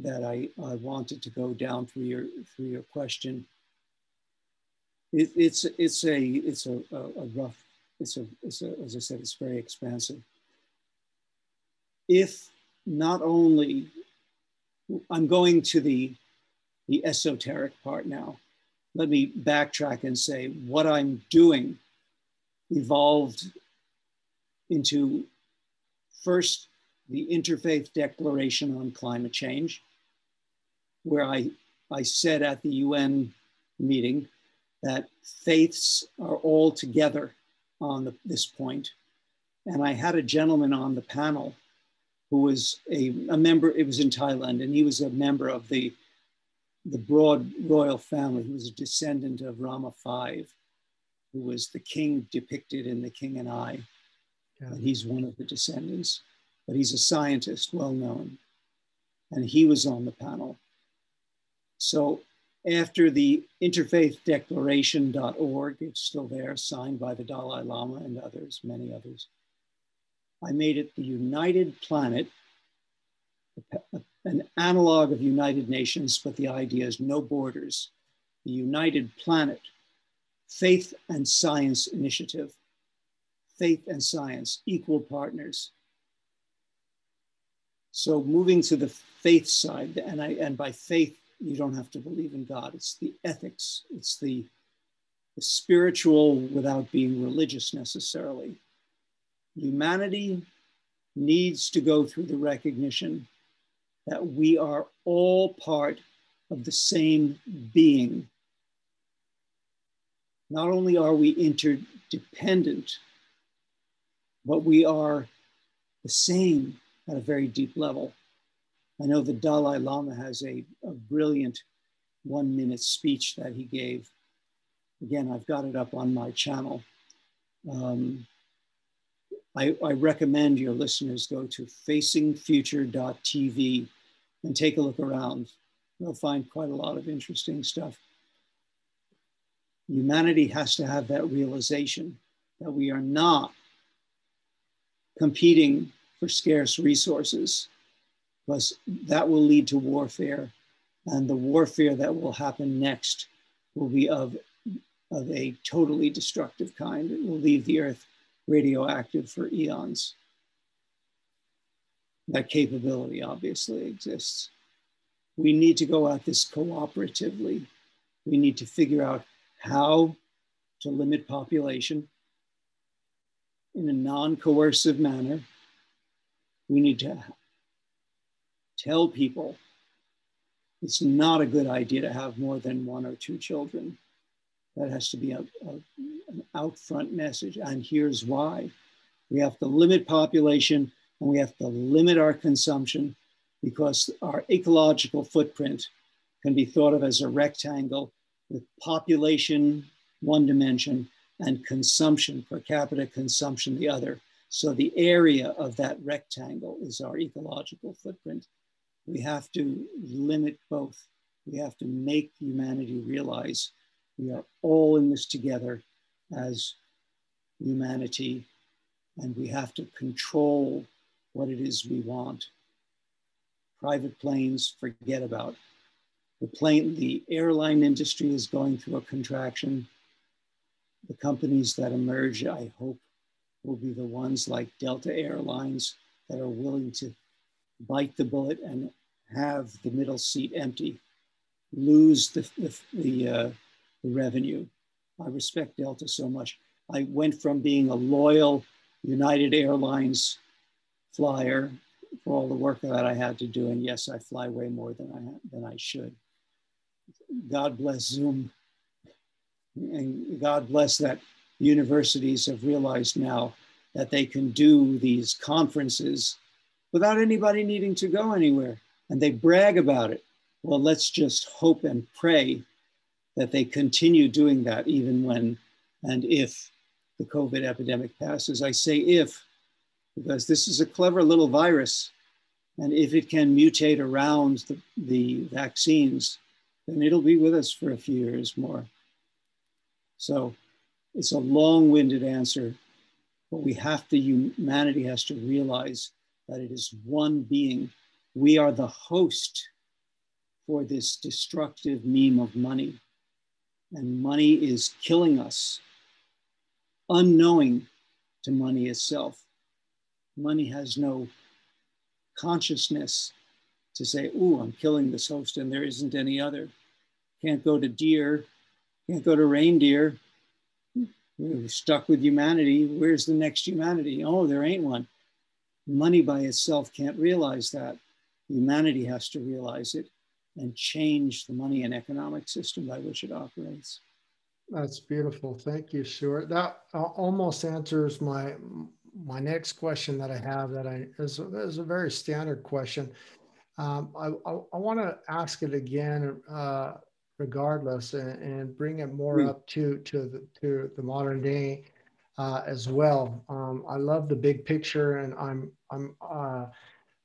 that I, I wanted to go down through your, through your question, it, it's, it's a, it's a, a, a rough, it's a, it's a, as I said, it's very expansive. If not only, I'm going to the, the esoteric part now, let me backtrack and say what I'm doing evolved into first the Interfaith Declaration on Climate Change, where I, I said at the UN meeting that faiths are all together on the, this point. And I had a gentleman on the panel who was a, a member, it was in Thailand, and he was a member of the the broad royal family, who was a descendant of Rama V, who was the king depicted in The King and I. Yeah. And he's one of the descendants, but he's a scientist, well known. And he was on the panel. So after the Interfaith Declaration.org, it's still there, signed by the Dalai Lama and others, many others. I made it the United Planet, an analog of United Nations, but the idea is no borders, the United Planet, Faith and Science Initiative, faith and science, equal partners. So moving to the faith side, and, I, and by faith, you don't have to believe in God. It's the ethics, it's the, the spiritual without being religious necessarily. Humanity needs to go through the recognition that we are all part of the same being. Not only are we interdependent, but we are the same at a very deep level. I know the Dalai Lama has a, a brilliant one minute speech that he gave. Again, I've got it up on my channel. Um, I, I recommend your listeners go to facingfuture.tv and take a look around. You'll find quite a lot of interesting stuff. Humanity has to have that realization that we are not competing for scarce resources, because that will lead to warfare. And the warfare that will happen next will be of, of a totally destructive kind. It will leave the earth radioactive for eons. That capability obviously exists. We need to go at this cooperatively. We need to figure out how to limit population in a non coercive manner. We need to tell people it's not a good idea to have more than one or two children. That has to be a, a, an out front message. And here's why we have to limit population and we have to limit our consumption because our ecological footprint can be thought of as a rectangle with population one dimension and consumption per capita consumption the other. So the area of that rectangle is our ecological footprint. We have to limit both. We have to make humanity realize we are all in this together as humanity, and we have to control what it is we want. Private planes, forget about. The plane, the airline industry is going through a contraction. The companies that emerge, I hope, will be the ones like Delta Airlines that are willing to bite the bullet and have the middle seat empty, lose the, the, the, uh, the revenue. I respect Delta so much. I went from being a loyal United Airlines flyer for all the work that I had to do, and yes, I fly way more than I than I should. God bless Zoom, and God bless that universities have realized now that they can do these conferences without anybody needing to go anywhere, and they brag about it. Well, let's just hope and pray that they continue doing that even when and if the COVID epidemic passes. I say if, because this is a clever little virus. And if it can mutate around the, the vaccines, then it'll be with us for a few years more. So it's a long winded answer, but we have to, humanity has to realize that it is one being. We are the host for this destructive meme of money. And money is killing us unknowing to money itself. Money has no consciousness to say, "Ooh, I'm killing this host, and there isn't any other." Can't go to deer, can't go to reindeer. We're stuck with humanity. Where's the next humanity? Oh, there ain't one. Money by itself can't realize that. Humanity has to realize it and change the money and economic system by which it operates. That's beautiful. Thank you, Stuart. That almost answers my my next question that I have. That I is, is a very standard question. Um, I, I, I want to ask it again, uh, regardless, and, and, bring it more mm. up to to the to the modern day uh, as well. Um, I love the big picture, and I'm I'm uh,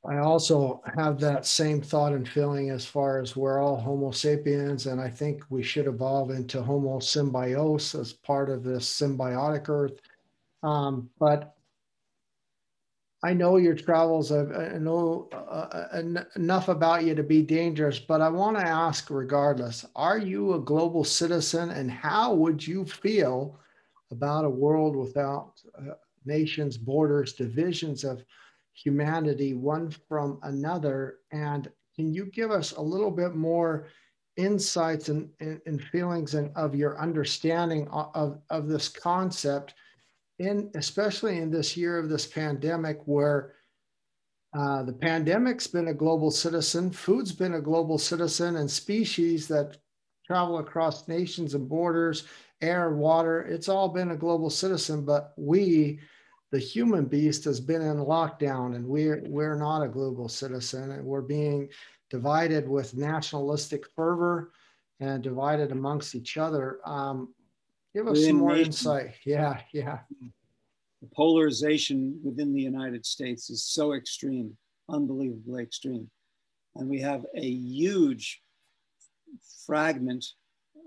I also have that same thought and feeling as far as we're all Homo sapiens, and I think we should evolve into Homo symbiosis as part of this symbiotic Earth. Um, but I know your travels. I know uh, uh enough about you to be dangerous, but I want to ask, regardless, are you a global citizen, and how would you feel about a world without uh, nations, borders, divisions of humanity one from another. And can you give us a little bit more insights and, and, and feelings and of your understanding of, of this concept in especially in this year of this pandemic where uh, the pandemic's been a global citizen, food's been a global citizen, and species that travel across nations and borders, air, water, it's all been a global citizen. But we the human beast has been in lockdown and we're we're not a global citizen and we're being divided with nationalistic fervor and divided amongst each other um, give us within some more nation. insight yeah yeah the polarization within the united states is so extreme unbelievably extreme and we have a huge fragment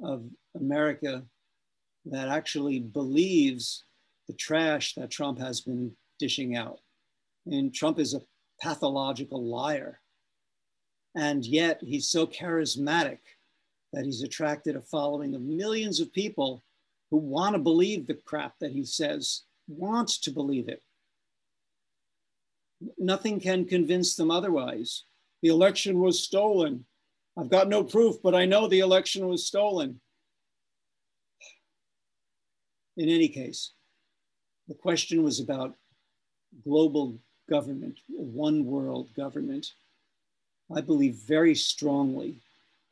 of america that actually believes the trash that Trump has been dishing out. And Trump is a pathological liar. And yet he's so charismatic that he's attracted a following of millions of people who want to believe the crap that he says, wants to believe it. Nothing can convince them otherwise. The election was stolen. I've got no proof, but I know the election was stolen. In any case, the question was about global government, one world government. I believe very strongly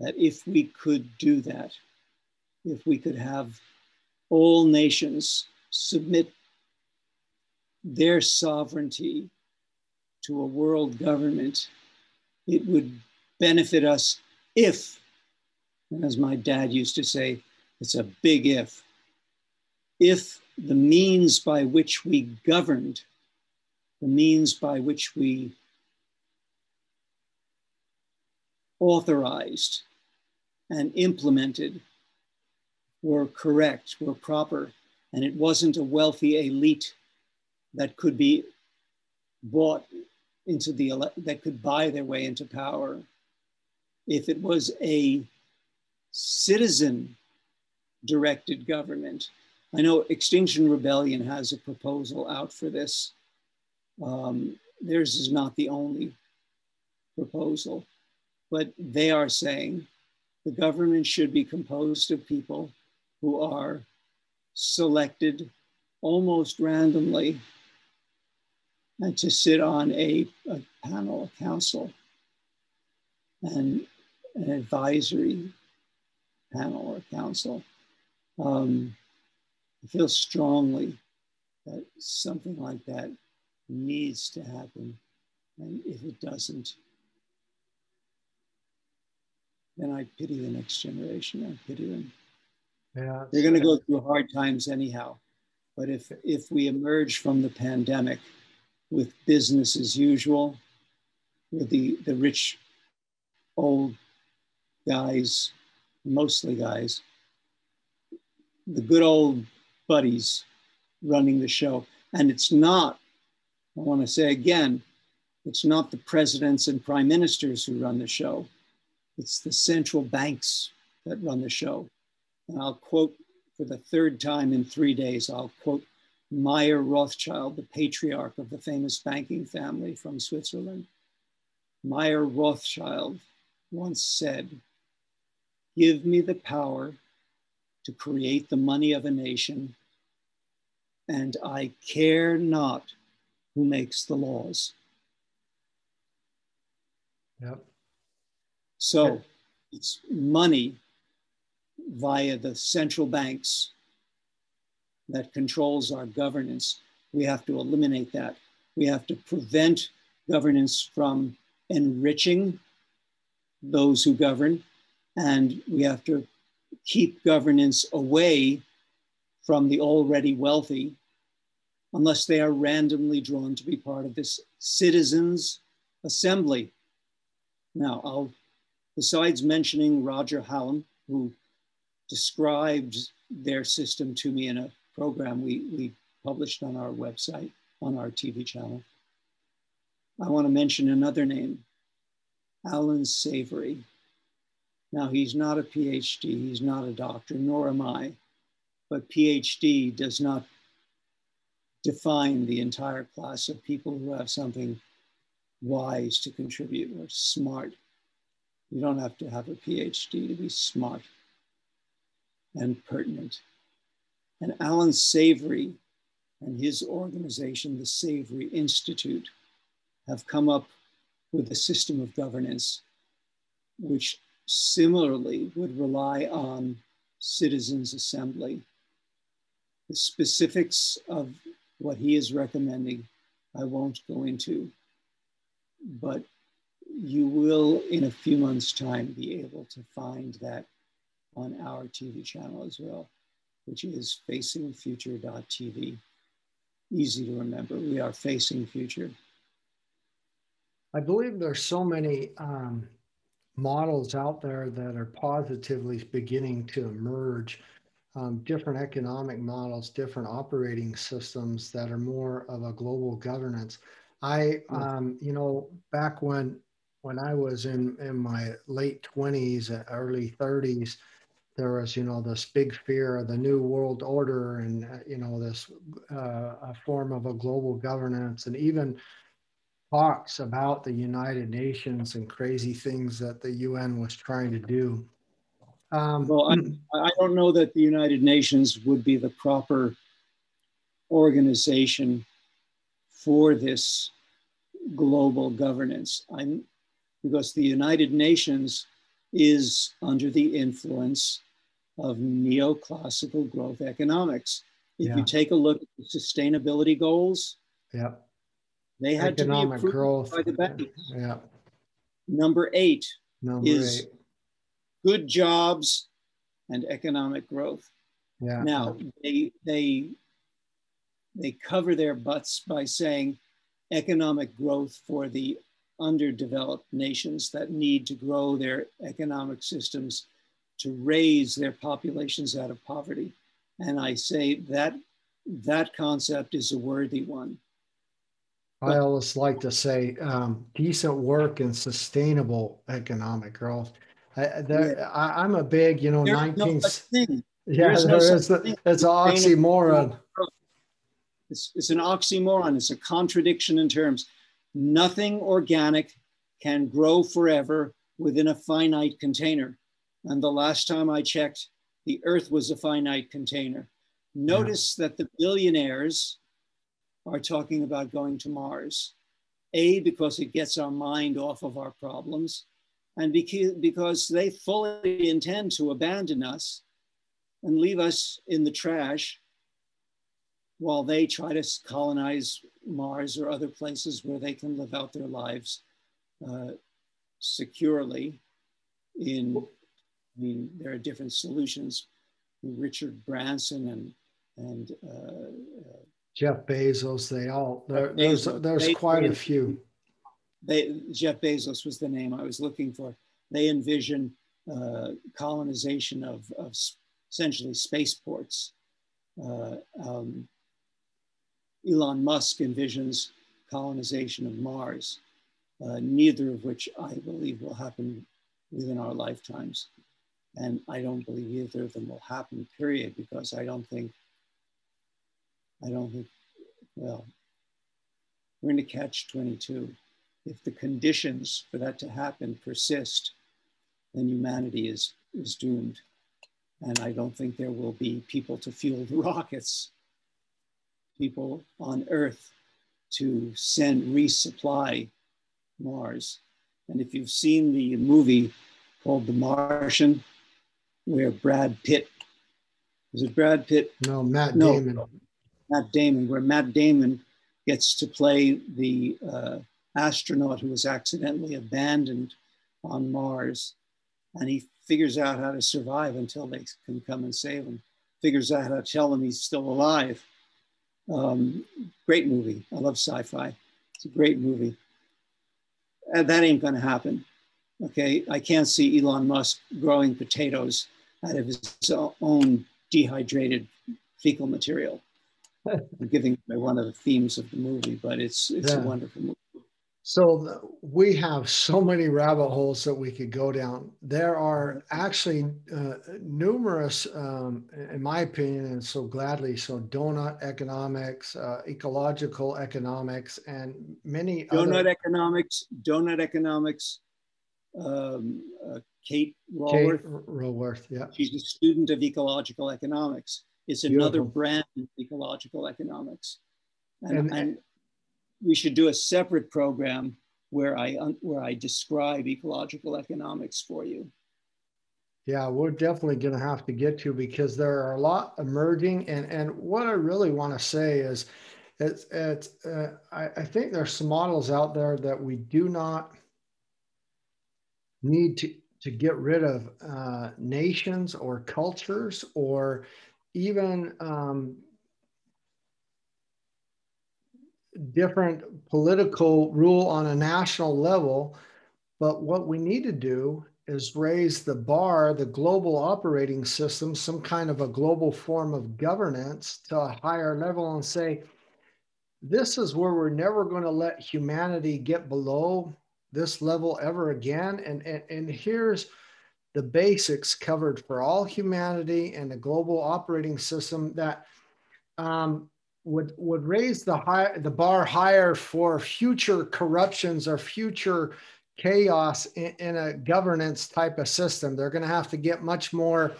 that if we could do that, if we could have all nations submit their sovereignty to a world government, it would benefit us if, as my dad used to say, it's a big if, if the means by which we governed, the means by which we authorized and implemented were correct, were proper, and it wasn't a wealthy elite that could be bought into the that could buy their way into power. If it was a citizen directed government, I know Extinction Rebellion has a proposal out for this. Um, theirs is not the only proposal, but they are saying the government should be composed of people who are selected almost randomly and to sit on a, a panel, a council, and an advisory panel or council. Um, I feel strongly that something like that needs to happen. And if it doesn't, then I pity the next generation. I pity them. Yeah, They're going to go through hard times anyhow. But if, if we emerge from the pandemic with business as usual, with the, the rich old guys, mostly guys, the good old buddies running the show. And it's not, I want to say again, it's not the presidents and prime ministers who run the show. It's the central banks that run the show. And I'll quote for the third time in three days, I'll quote Mayer Rothschild, the patriarch of the famous banking family from Switzerland. Mayer Rothschild once said, Give me the power to create the money of a nation, and I care not who makes the laws. Yep. So it's money via the central banks that controls our governance. We have to eliminate that. We have to prevent governance from enriching those who govern, and we have to keep governance away from the already wealthy unless they are randomly drawn to be part of this citizens assembly. Now, I'll, besides mentioning Roger Hallam, who described their system to me in a program we, we published on our website, on our TV channel. I want to mention another name, Allan Savory. Now, he's not a PhD, he's not a doctor, nor am I, but PhD does not define the entire class of people who have something wise to contribute or smart. You don't have to have a PhD to be smart and pertinent. And Allan Savory and his organization, the Savory Institute, have come up with a system of governance which similarly would rely on citizens' assembly. The specifics of what he is recommending, I won't go into, but you will, in a few months' time, be able to find that on our TV channel as well which is facingfuture.tv. Easy to remember. We are facing future. I believe there's so many um, models out there that are positively beginning to emerge. Um, different economic models, different operating systems that are more of a global governance. I, um, you know, back when when I was in in my late 20s, early 30s, there was, you know, this big fear of the new world order and, uh, you know, this uh, a form of a global governance and even talks about the United Nations and crazy things that the UN was trying to do. Um, well, I, I don't know that the United Nations would be the proper organization for this global governance. I'm, because the United Nations is under the influence of neoclassical growth economics. If yeah. you take a look at the sustainability goals, yeah. They had economic to be growth. by the bank. Yeah. Number eight Number is eight. good jobs and economic growth. Yeah. Now they they they cover their butts by saying economic growth for the underdeveloped nations that need to grow their economic systems to raise their populations out of poverty. And I say that that concept is a worthy one. I always like to say um, decent work and sustainable economic growth. I, there, Yeah. I, I'm a big, you know, There's 19. no yeah, there's no there is. a- It's an oxymoron. It's, it's an oxymoron. It's a contradiction in terms. Nothing organic can grow forever within a finite container. And the last time I checked, the earth was a finite container. Notice that the billionaires are talking about going to Mars. A, because it gets our mind off of our problems, and because, they fully intend to abandon us and leave us in the trash while they try to colonize Mars or other places where they can live out their lives uh, securely. In, I mean, there are different solutions. Richard Branson and and uh, Jeff Bezos, they all, there, there's, there's they- quite a few. they Jeff Bezos was the name I was looking for. They envision uh, colonization of, of essentially spaceports. Uh, um, Elon Musk envisions colonization of Mars, uh, neither of which I believe will happen within our lifetimes. And I don't believe either of them will happen, period, because I don't think, I don't think, well, we're in a catch 22 if the conditions for that to happen persist, then humanity is, is doomed. And I don't think there will be people to fuel the rockets, people on Earth to send resupply Mars. And if you've seen the movie called The Martian, where Brad Pitt, was it Brad Pitt? No, Matt No. Damon. Matt Damon, where Matt Damon gets to play the uh, astronaut who was accidentally abandoned on Mars. And he figures out how to survive until they can come and save him, figures out how to tell him he's still alive. Um, great movie. I love sci fi. It's a great movie. And that ain't going to happen. Okay. I can't see Elon Musk growing potatoes out of his own dehydrated fecal material. I'm giving one of the themes of the movie, but it's it's Yeah. a wonderful movie. So we have so many rabbit holes that we could go down. There are actually uh, numerous, um, in my opinion, and so gladly so, donut economics, uh, ecological economics, and many Donut other. economics, donut economics. Um, uh, Kate Kate Raworth, Raworth, yeah. she's a student of ecological economics. It's another Beautiful. brand in ecological economics, and, And- and we should do a separate program where I where I describe ecological economics for you. Yeah, we're definitely going to have to get to because there are a lot emerging, and and what I really want to say is, it's it's uh, I, I think there's some models out there that we do not need to to get rid of uh, nations or cultures or even um, different political rule on a national level. But what we need to do is raise the bar, the global operating system, some kind of a global form of governance to a higher level and say, this is where we're never going to let humanity get below this level ever again. And, and, and here's the basics covered for all humanity and a global operating system that um, would would raise the high the bar higher for future corruptions or future chaos in, in a governance type of system. They're going to have to get much more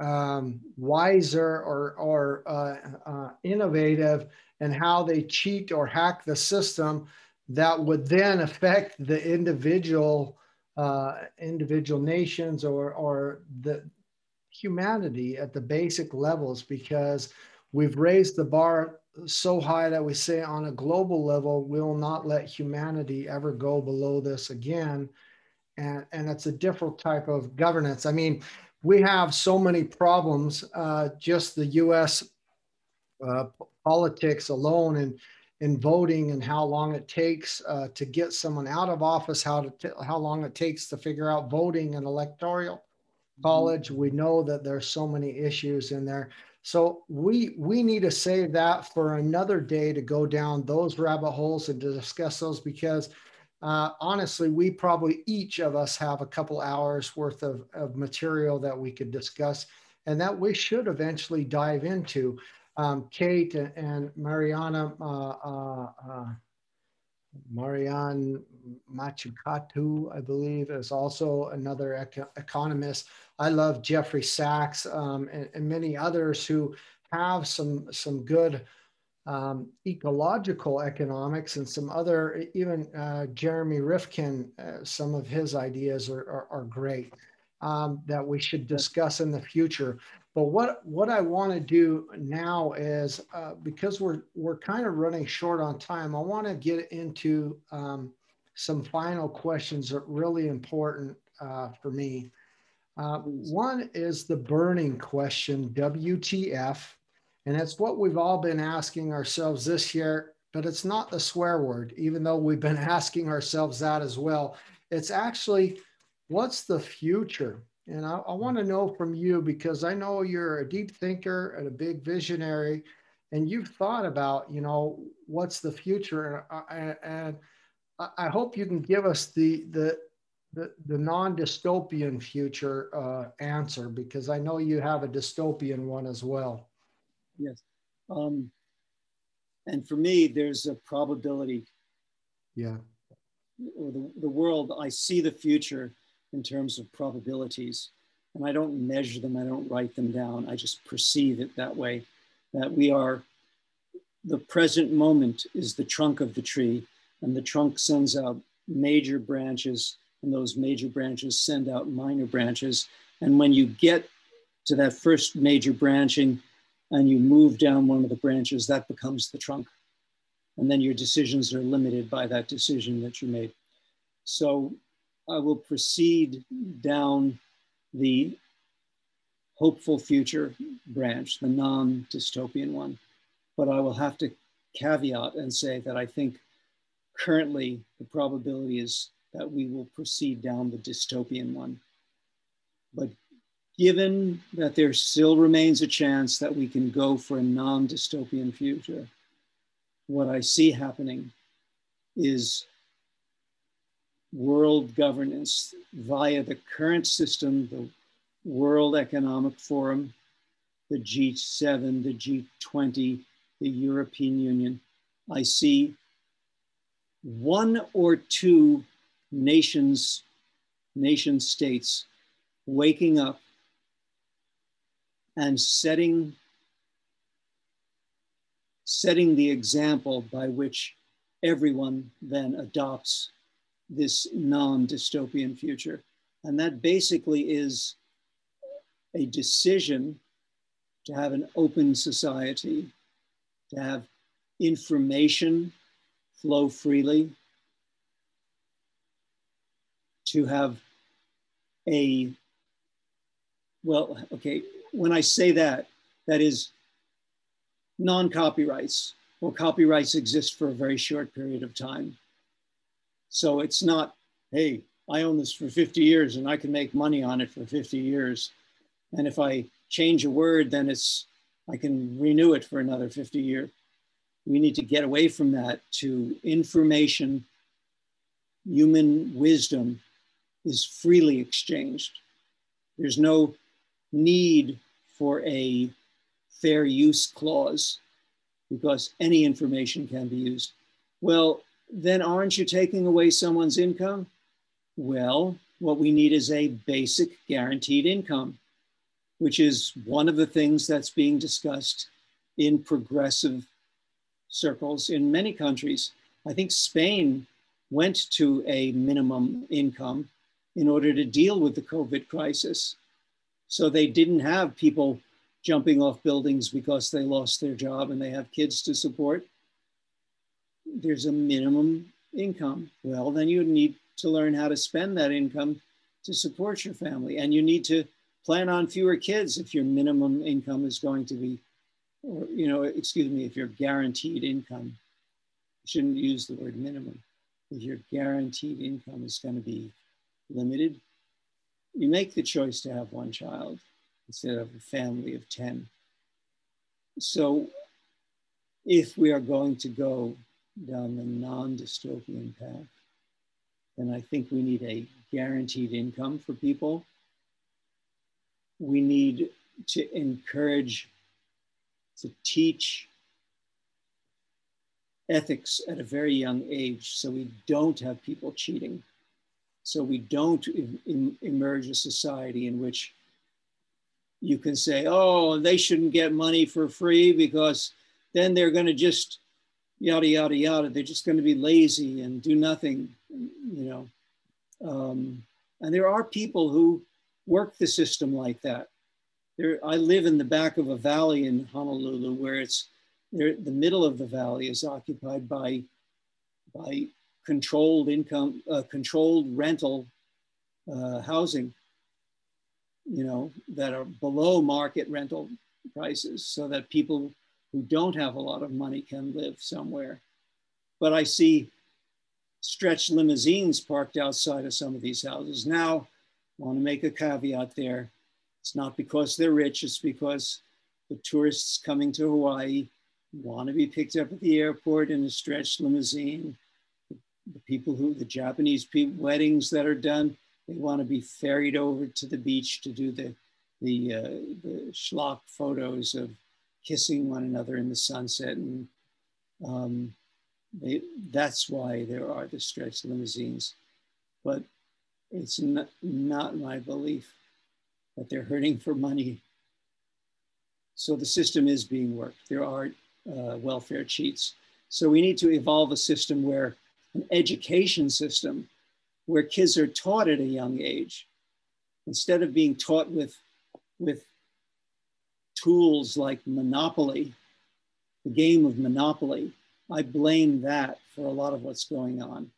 um, wiser or or uh, uh, innovative in how they cheat or hack the system that would then affect the individual uh, individual nations or or the humanity at the basic levels because we've raised the bar so high that we say on a global level, we'll not let humanity ever go below this again. And, and it's a different type of governance. I mean, we have so many problems, uh, just the US uh, politics alone and in voting and how long it takes uh, to get someone out of office, how to how long it takes to figure out voting and electoral college. We know that there's so many issues in there. So we we need to save that for another day to go down those rabbit holes and to discuss those because uh, honestly, we probably each of us have a couple hours worth of, of material that we could discuss and that we should eventually dive into um, Kate and Mariana, uh, uh, uh, Marianne Mazzucato, I believe, is also another ec- economist. I love Jeffrey Sachs um, and, and, many others who have some some good um, ecological economics and some other, even uh, Jeremy Rifkin, uh, some of his ideas are, are, are great um, that we should discuss in the future. But what what I want to do now is uh, because we're we're kind of running short on time. I want to get into um, some final questions that are really important uh, for me. Uh, one is the burning question, WTF, and it's what we've all been asking ourselves this year. But it's not the swear word, even though we've been asking ourselves that as well. It's actually what's the future and I, I want to know from you because I know you're a deep thinker and a big visionary, and you've thought about, you know, what's the future. And, and I hope you can give us the the the, the non-dystopian future uh, answer because I know you have a dystopian one as well. Yes. Um, and for me, there's a probability. Yeah. Or the, the world, I see the future in terms of probabilities. And I don't measure them, I don't write them down. I just perceive it that way that we are, the present moment is the trunk of the tree, and the trunk sends out major branches, and those major branches send out minor branches. And when you get to that first major branching and you move down one of the branches, that becomes the trunk. And then your decisions are limited by that decision that you made. So I will proceed down the hopeful future branch, the non dystopian one. But I will have to caveat and say that I think currently the probability is that we will proceed down the dystopian one. But given that there still remains a chance that we can go for a non dystopian future, what I see happening is world governance via the current system, the World Economic Forum, the G7, the G20, the European Union. I see one or two nations, nation states waking up and setting setting the example by which everyone then adopts this non dystopian future. And that basically is a decision to have an open society, to have information flow freely, to have a, well, okay, when I say that, that is non copyrights or copyrights exist for a very short period of time. So it's not, hey, I own this for 50 years and I can make money on it for 50 years. And if I change a word, then it's, I can renew it for another 50 years. We need to get away from that to information, human wisdom is freely exchanged. There's no need for a fair use clause because any information can be used. Well, then aren't you taking away someone's income? Well, what we need is a basic guaranteed income, which is one of the things that's being discussed in progressive circles in many countries. I think Spain went to a minimum income in order to deal with the COVID crisis. So they didn't have people jumping off buildings because they lost their job and they have kids to support. There's a minimum income. Well, then you need to learn how to spend that income to support your family. And you need to plan on fewer kids if your minimum income is going to be, or, you know, excuse me, if your guaranteed income, shouldn't use the word minimum. If your guaranteed income is going to be limited, you make the choice to have one child instead of a family of 10. So if we are going to go down the non-dystopian path, And I think we need a guaranteed income for people. We need to encourage, to teach ethics at a very young age so we don't have people cheating. So we don't emerge a society in which you can say, oh, they shouldn't get money for free because then they're going to just yada, yada, yada. They're just going to be lazy and do nothing, you know. Um, and there are people who work the system like that. There, I live in the back of a valley in Honolulu where it's there, the middle of the valley is occupied by, by controlled income, uh, controlled rental uh, housing you know, that are below market rental prices so that people who don't have a lot of money can live somewhere. But I see stretched limousines parked outside of some of these houses. Now, I want to make a caveat there. It's not because they're rich, it's because the tourists coming to Hawaii want to be picked up at the airport in a stretched limousine. The people who, the Japanese people, weddings that are done, they want to be ferried over to the beach to do the, the, uh, the schlock photos of kissing one another in the sunset. And um, they, that's why there are the stretch limousines. But it's not, not my belief that they're hurting for money. So the system is being worked. There are uh, welfare cheats. So we need to evolve a system where an education system where kids are taught at a young age instead of being taught with, with tools like Monopoly, the game of Monopoly. I blame that for a lot of what's going on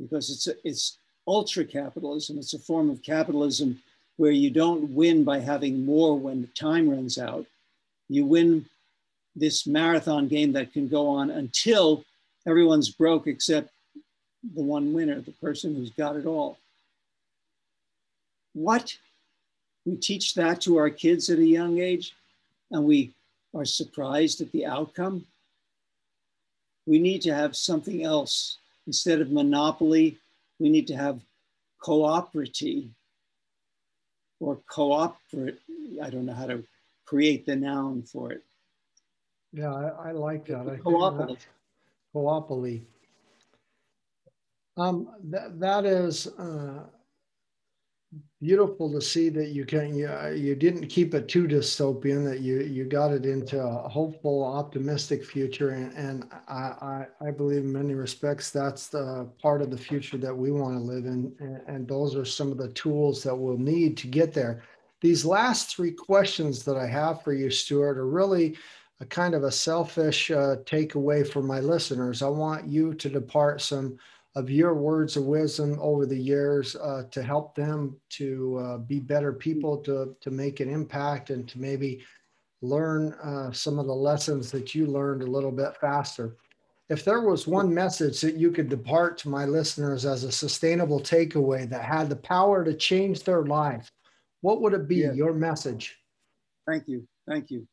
because it's, a, it's ultra capitalism. It's a form of capitalism where you don't win by having more when the time runs out. You win this marathon game that can go on until everyone's broke except the one winner, the person who's got it all. What? We teach that to our kids at a young age and we are surprised at the outcome. We need to have something else. Instead of monopoly, we need to have cooperative or cooperate. I don't know how to create the noun for it. Yeah, I, I like that. Cooperate. Cooperate. Um, that, that is uh, beautiful to see that you can you, you didn't keep it too dystopian that you you got it into a hopeful optimistic future. And, and I, I, I believe in many respects that's the part of the future that we want to live in. And, and those are some of the tools that we'll need to get there. These last three questions that i have for you stuart are really a kind of a selfish uh, takeaway for my listeners. I want you to depart some of your words of wisdom over the years uh, to help them to uh, be better people, to, to make an impact, and to maybe learn uh, some of the lessons that you learned a little bit faster. If there was one message that you could depart to my listeners as a sustainable takeaway that had the power to change their life, what would it be, yeah. your message? Thank you. Thank you.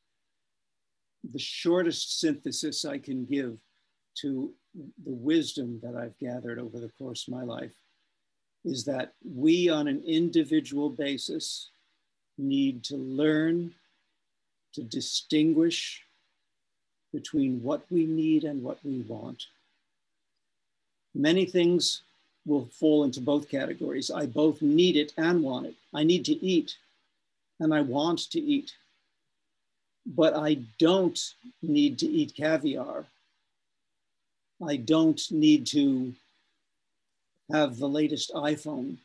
The shortest synthesis I can give to the wisdom that I've gathered over the course of my life is that we, on an individual basis, need to learn to distinguish between what we need and what we want. Many things will fall into both categories. I both need it and want it. I need to eat and I want to eat. But I don't need to eat caviar I don't need to have the latest iPhone.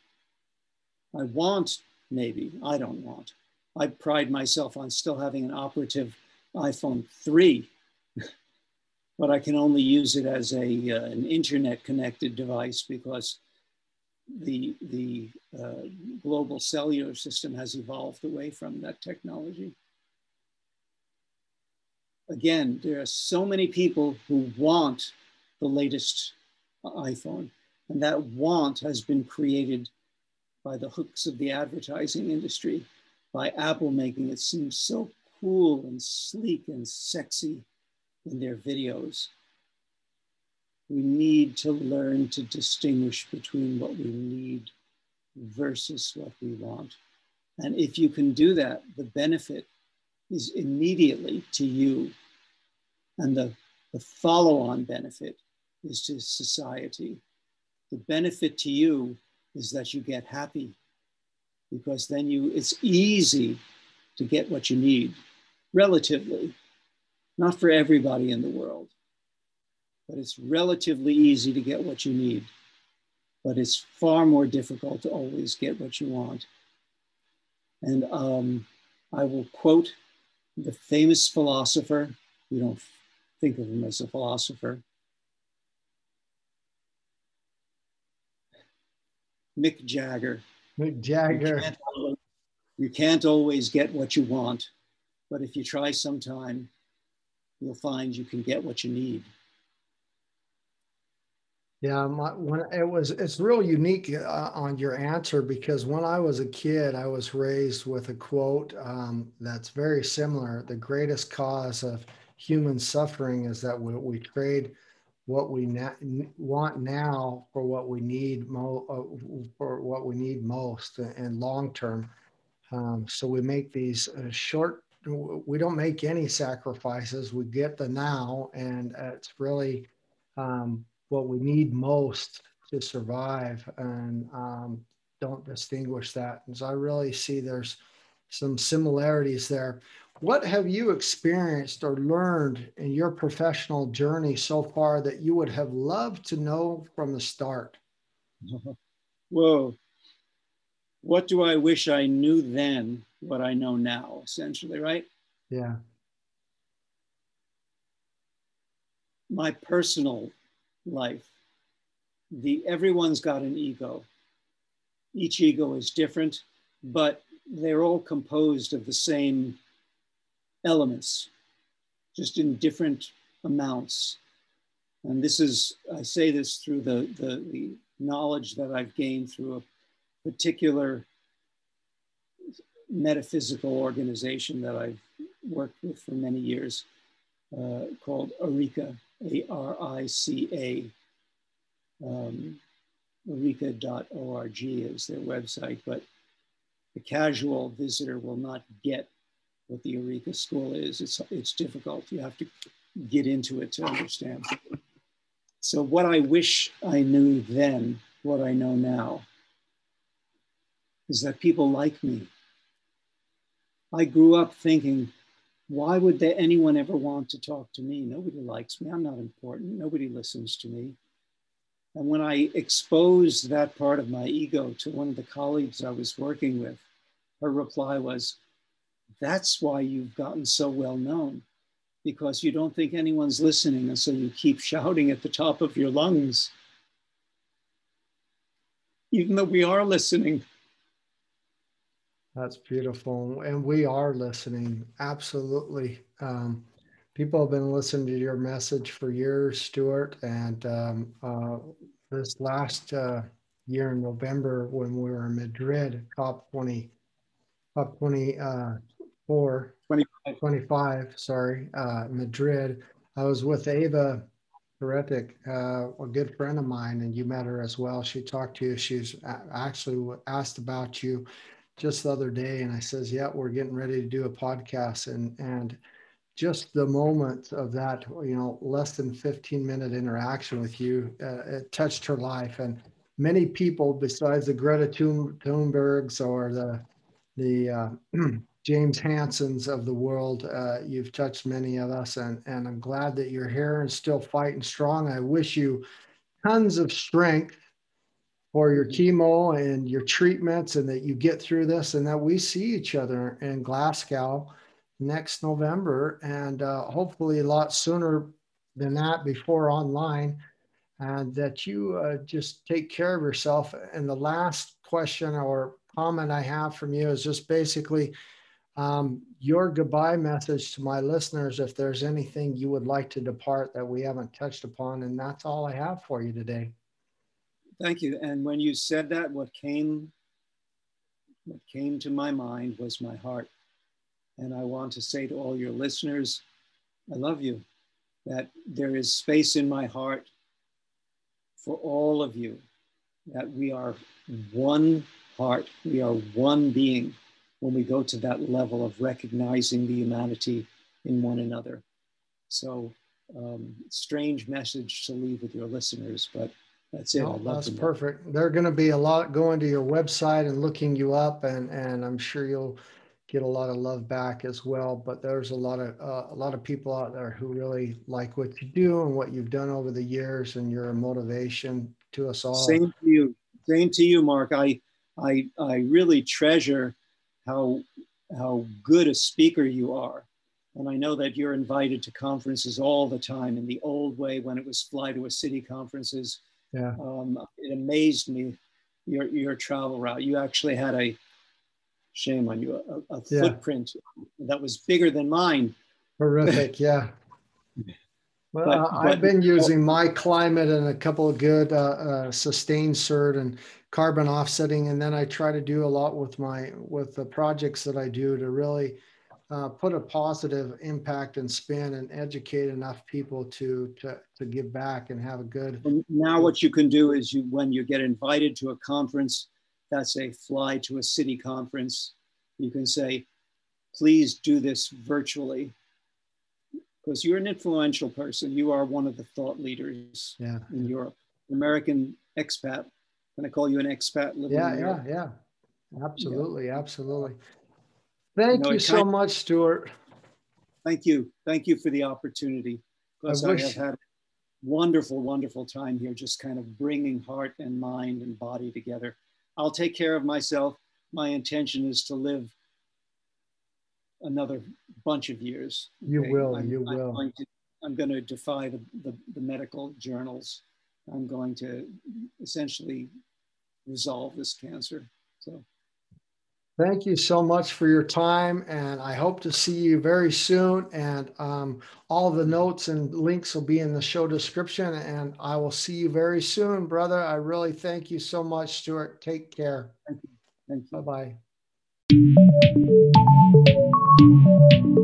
I want, maybe, I don't want. I pride myself on still having an operative iPhone 3, but I can only use it as a, uh, an internet connected device because the, the uh, global cellular system has evolved away from that technology. Again, there are so many people who want the latest uh, iPhone, and that want has been created by the hooks of the advertising industry, by Apple making it seem so cool and sleek and sexy in their videos we need to learn to distinguish between what we need versus what we want. And if you can do that, the benefit is immediately to you. And the, the follow on benefit is to society. The benefit to you is that you get happy because then you it's easy to get what you need relatively not for everybody in the world but it's relatively easy to get what you need. But it's far more difficult to always get what you want. And um, I will quote the famous philosopher. We don't think of him as a philosopher. Mick Jagger. Mick Jagger. You can't, always, you can't always get what you want, but if you try sometime, you'll find you can get what you need. Yeah, my, when it was, it's real unique uh, on your answer because when I was a kid, I was raised with a quote um, that's very similar. The greatest cause of human suffering is that we, we trade what we na- want now for what we need mo- uh, for what we need most and long term. Um, so we make these uh, short. We don't make any sacrifices. We get the now, and it's really um, what we need most to survive and um, don't distinguish that. And so I really see there's some similarities there. What have you experienced or learned in your professional journey so far that you would have loved to know from the start? Whoa. What do I wish I knew then, what I know now, essentially, right? Yeah. My personal life. The everyone's got an ego. Each ego is different, but they're all composed of the same elements, just in different amounts. And this is, I say this through the, the, the knowledge that I've gained through a particular metaphysical organization that I've worked with for many years uh, called Arica, a-R-I-C-A. Um, Arica.org is their website, but the casual visitor will not get what the Arica school is. It's, it's difficult. You have to get into it to understand. So what I wish I knew then, what I know now, is that people like me. I grew up thinking why would they, anyone ever want to talk to me? Nobody likes me. I'm not important. Nobody listens to me. And when I exposed that part of my ego to one of the colleagues I was working with, her reply was, That's why you've gotten so well known, because you don't think anyone's listening. And so you keep shouting at the top of your lungs. Even though we are listening, that's beautiful. And we are listening. Absolutely. Um, people have been listening to your message for years, Stuart. And um, uh, this last uh, year in November, when we were in Madrid, COP 20, COP 24, 25, 25 sorry, uh, Madrid, I was with Ava Heretic, uh, a good friend of mine, and you met her as well. She talked to you. She's actually asked about you just the other day and I says, yeah, we're getting ready to do a podcast. And, and just the moment of that, you know, less than 15 minute interaction with you, uh, it touched her life. And many people besides the Greta Thunbergs or the, the uh, James Hansons of the world, uh, you've touched many of us. And, and I'm glad that you're here and still fighting strong. I wish you tons of strength for your chemo and your treatments and that you get through this and that we see each other in Glasgow next November and uh, hopefully a lot sooner than that before online and that you uh, just take care of yourself. And the last question or comment I have from you is just basically um, your goodbye message to my listeners if there's anything you would like to depart that we haven't touched upon. And that's all I have for you today. Thank you. And when you said that, what came what came to my mind was my heart. And I want to say to all your listeners, I love you, that there is space in my heart for all of you, that we are one heart, we are one being when we go to that level of recognizing the humanity in one another. So, um, strange message to leave with your listeners, but that's it. No, that's perfect. There are going to be a lot going to your website and looking you up, and and I'm sure you'll get a lot of love back as well. But there's a lot of uh, a lot of people out there who really like what you do and what you've done over the years, and you're a motivation to us all. Same to you. Same to you, Mark. I I I really treasure how how good a speaker you are. And I know that you're invited to conferences all the time in the old way when it was fly to a city conferences yeah. Um, it amazed me your your travel route. You actually had a shame on you a, a yeah. footprint that was bigger than mine. Horrific, yeah. Well, but, uh, I've been using myclimate and a couple of good uh, uh, SustainCERT and carbon offsetting, and then I try to do a lot with my with the projects that I do to really uh, put a positive impact and spin and educate enough people to, to, to give back and have a good. And now what you can do is you, when you get invited to a conference, that's a fly to a city conference, you can say, please do this virtually because you're an influential person. You are one of the thought leaders yeah. in Europe, American expat. Can I call you an expat living yeah, in Europe? Yeah, yeah, absolutely, yeah. absolutely. Thank you, you so much, Stuart. Thank you. Thank you for the opportunity. Because I, I have had a wonderful, wonderful time here, just kind of bringing heart and mind and body together. I'll take care of myself. My intention is to live another bunch of years. Okay? You will. I'm, you I'm will. Going to, I'm going to defy the, the, the medical journals. I'm going to essentially resolve this cancer. So. Thank you so much for your time, and I hope to see you very soon. And um, all the notes and links will be in the show description, and I will see you very soon, brother. I really thank you so much, Stuart. Take care. Thank you. Thank you. Bye bye. Thank you.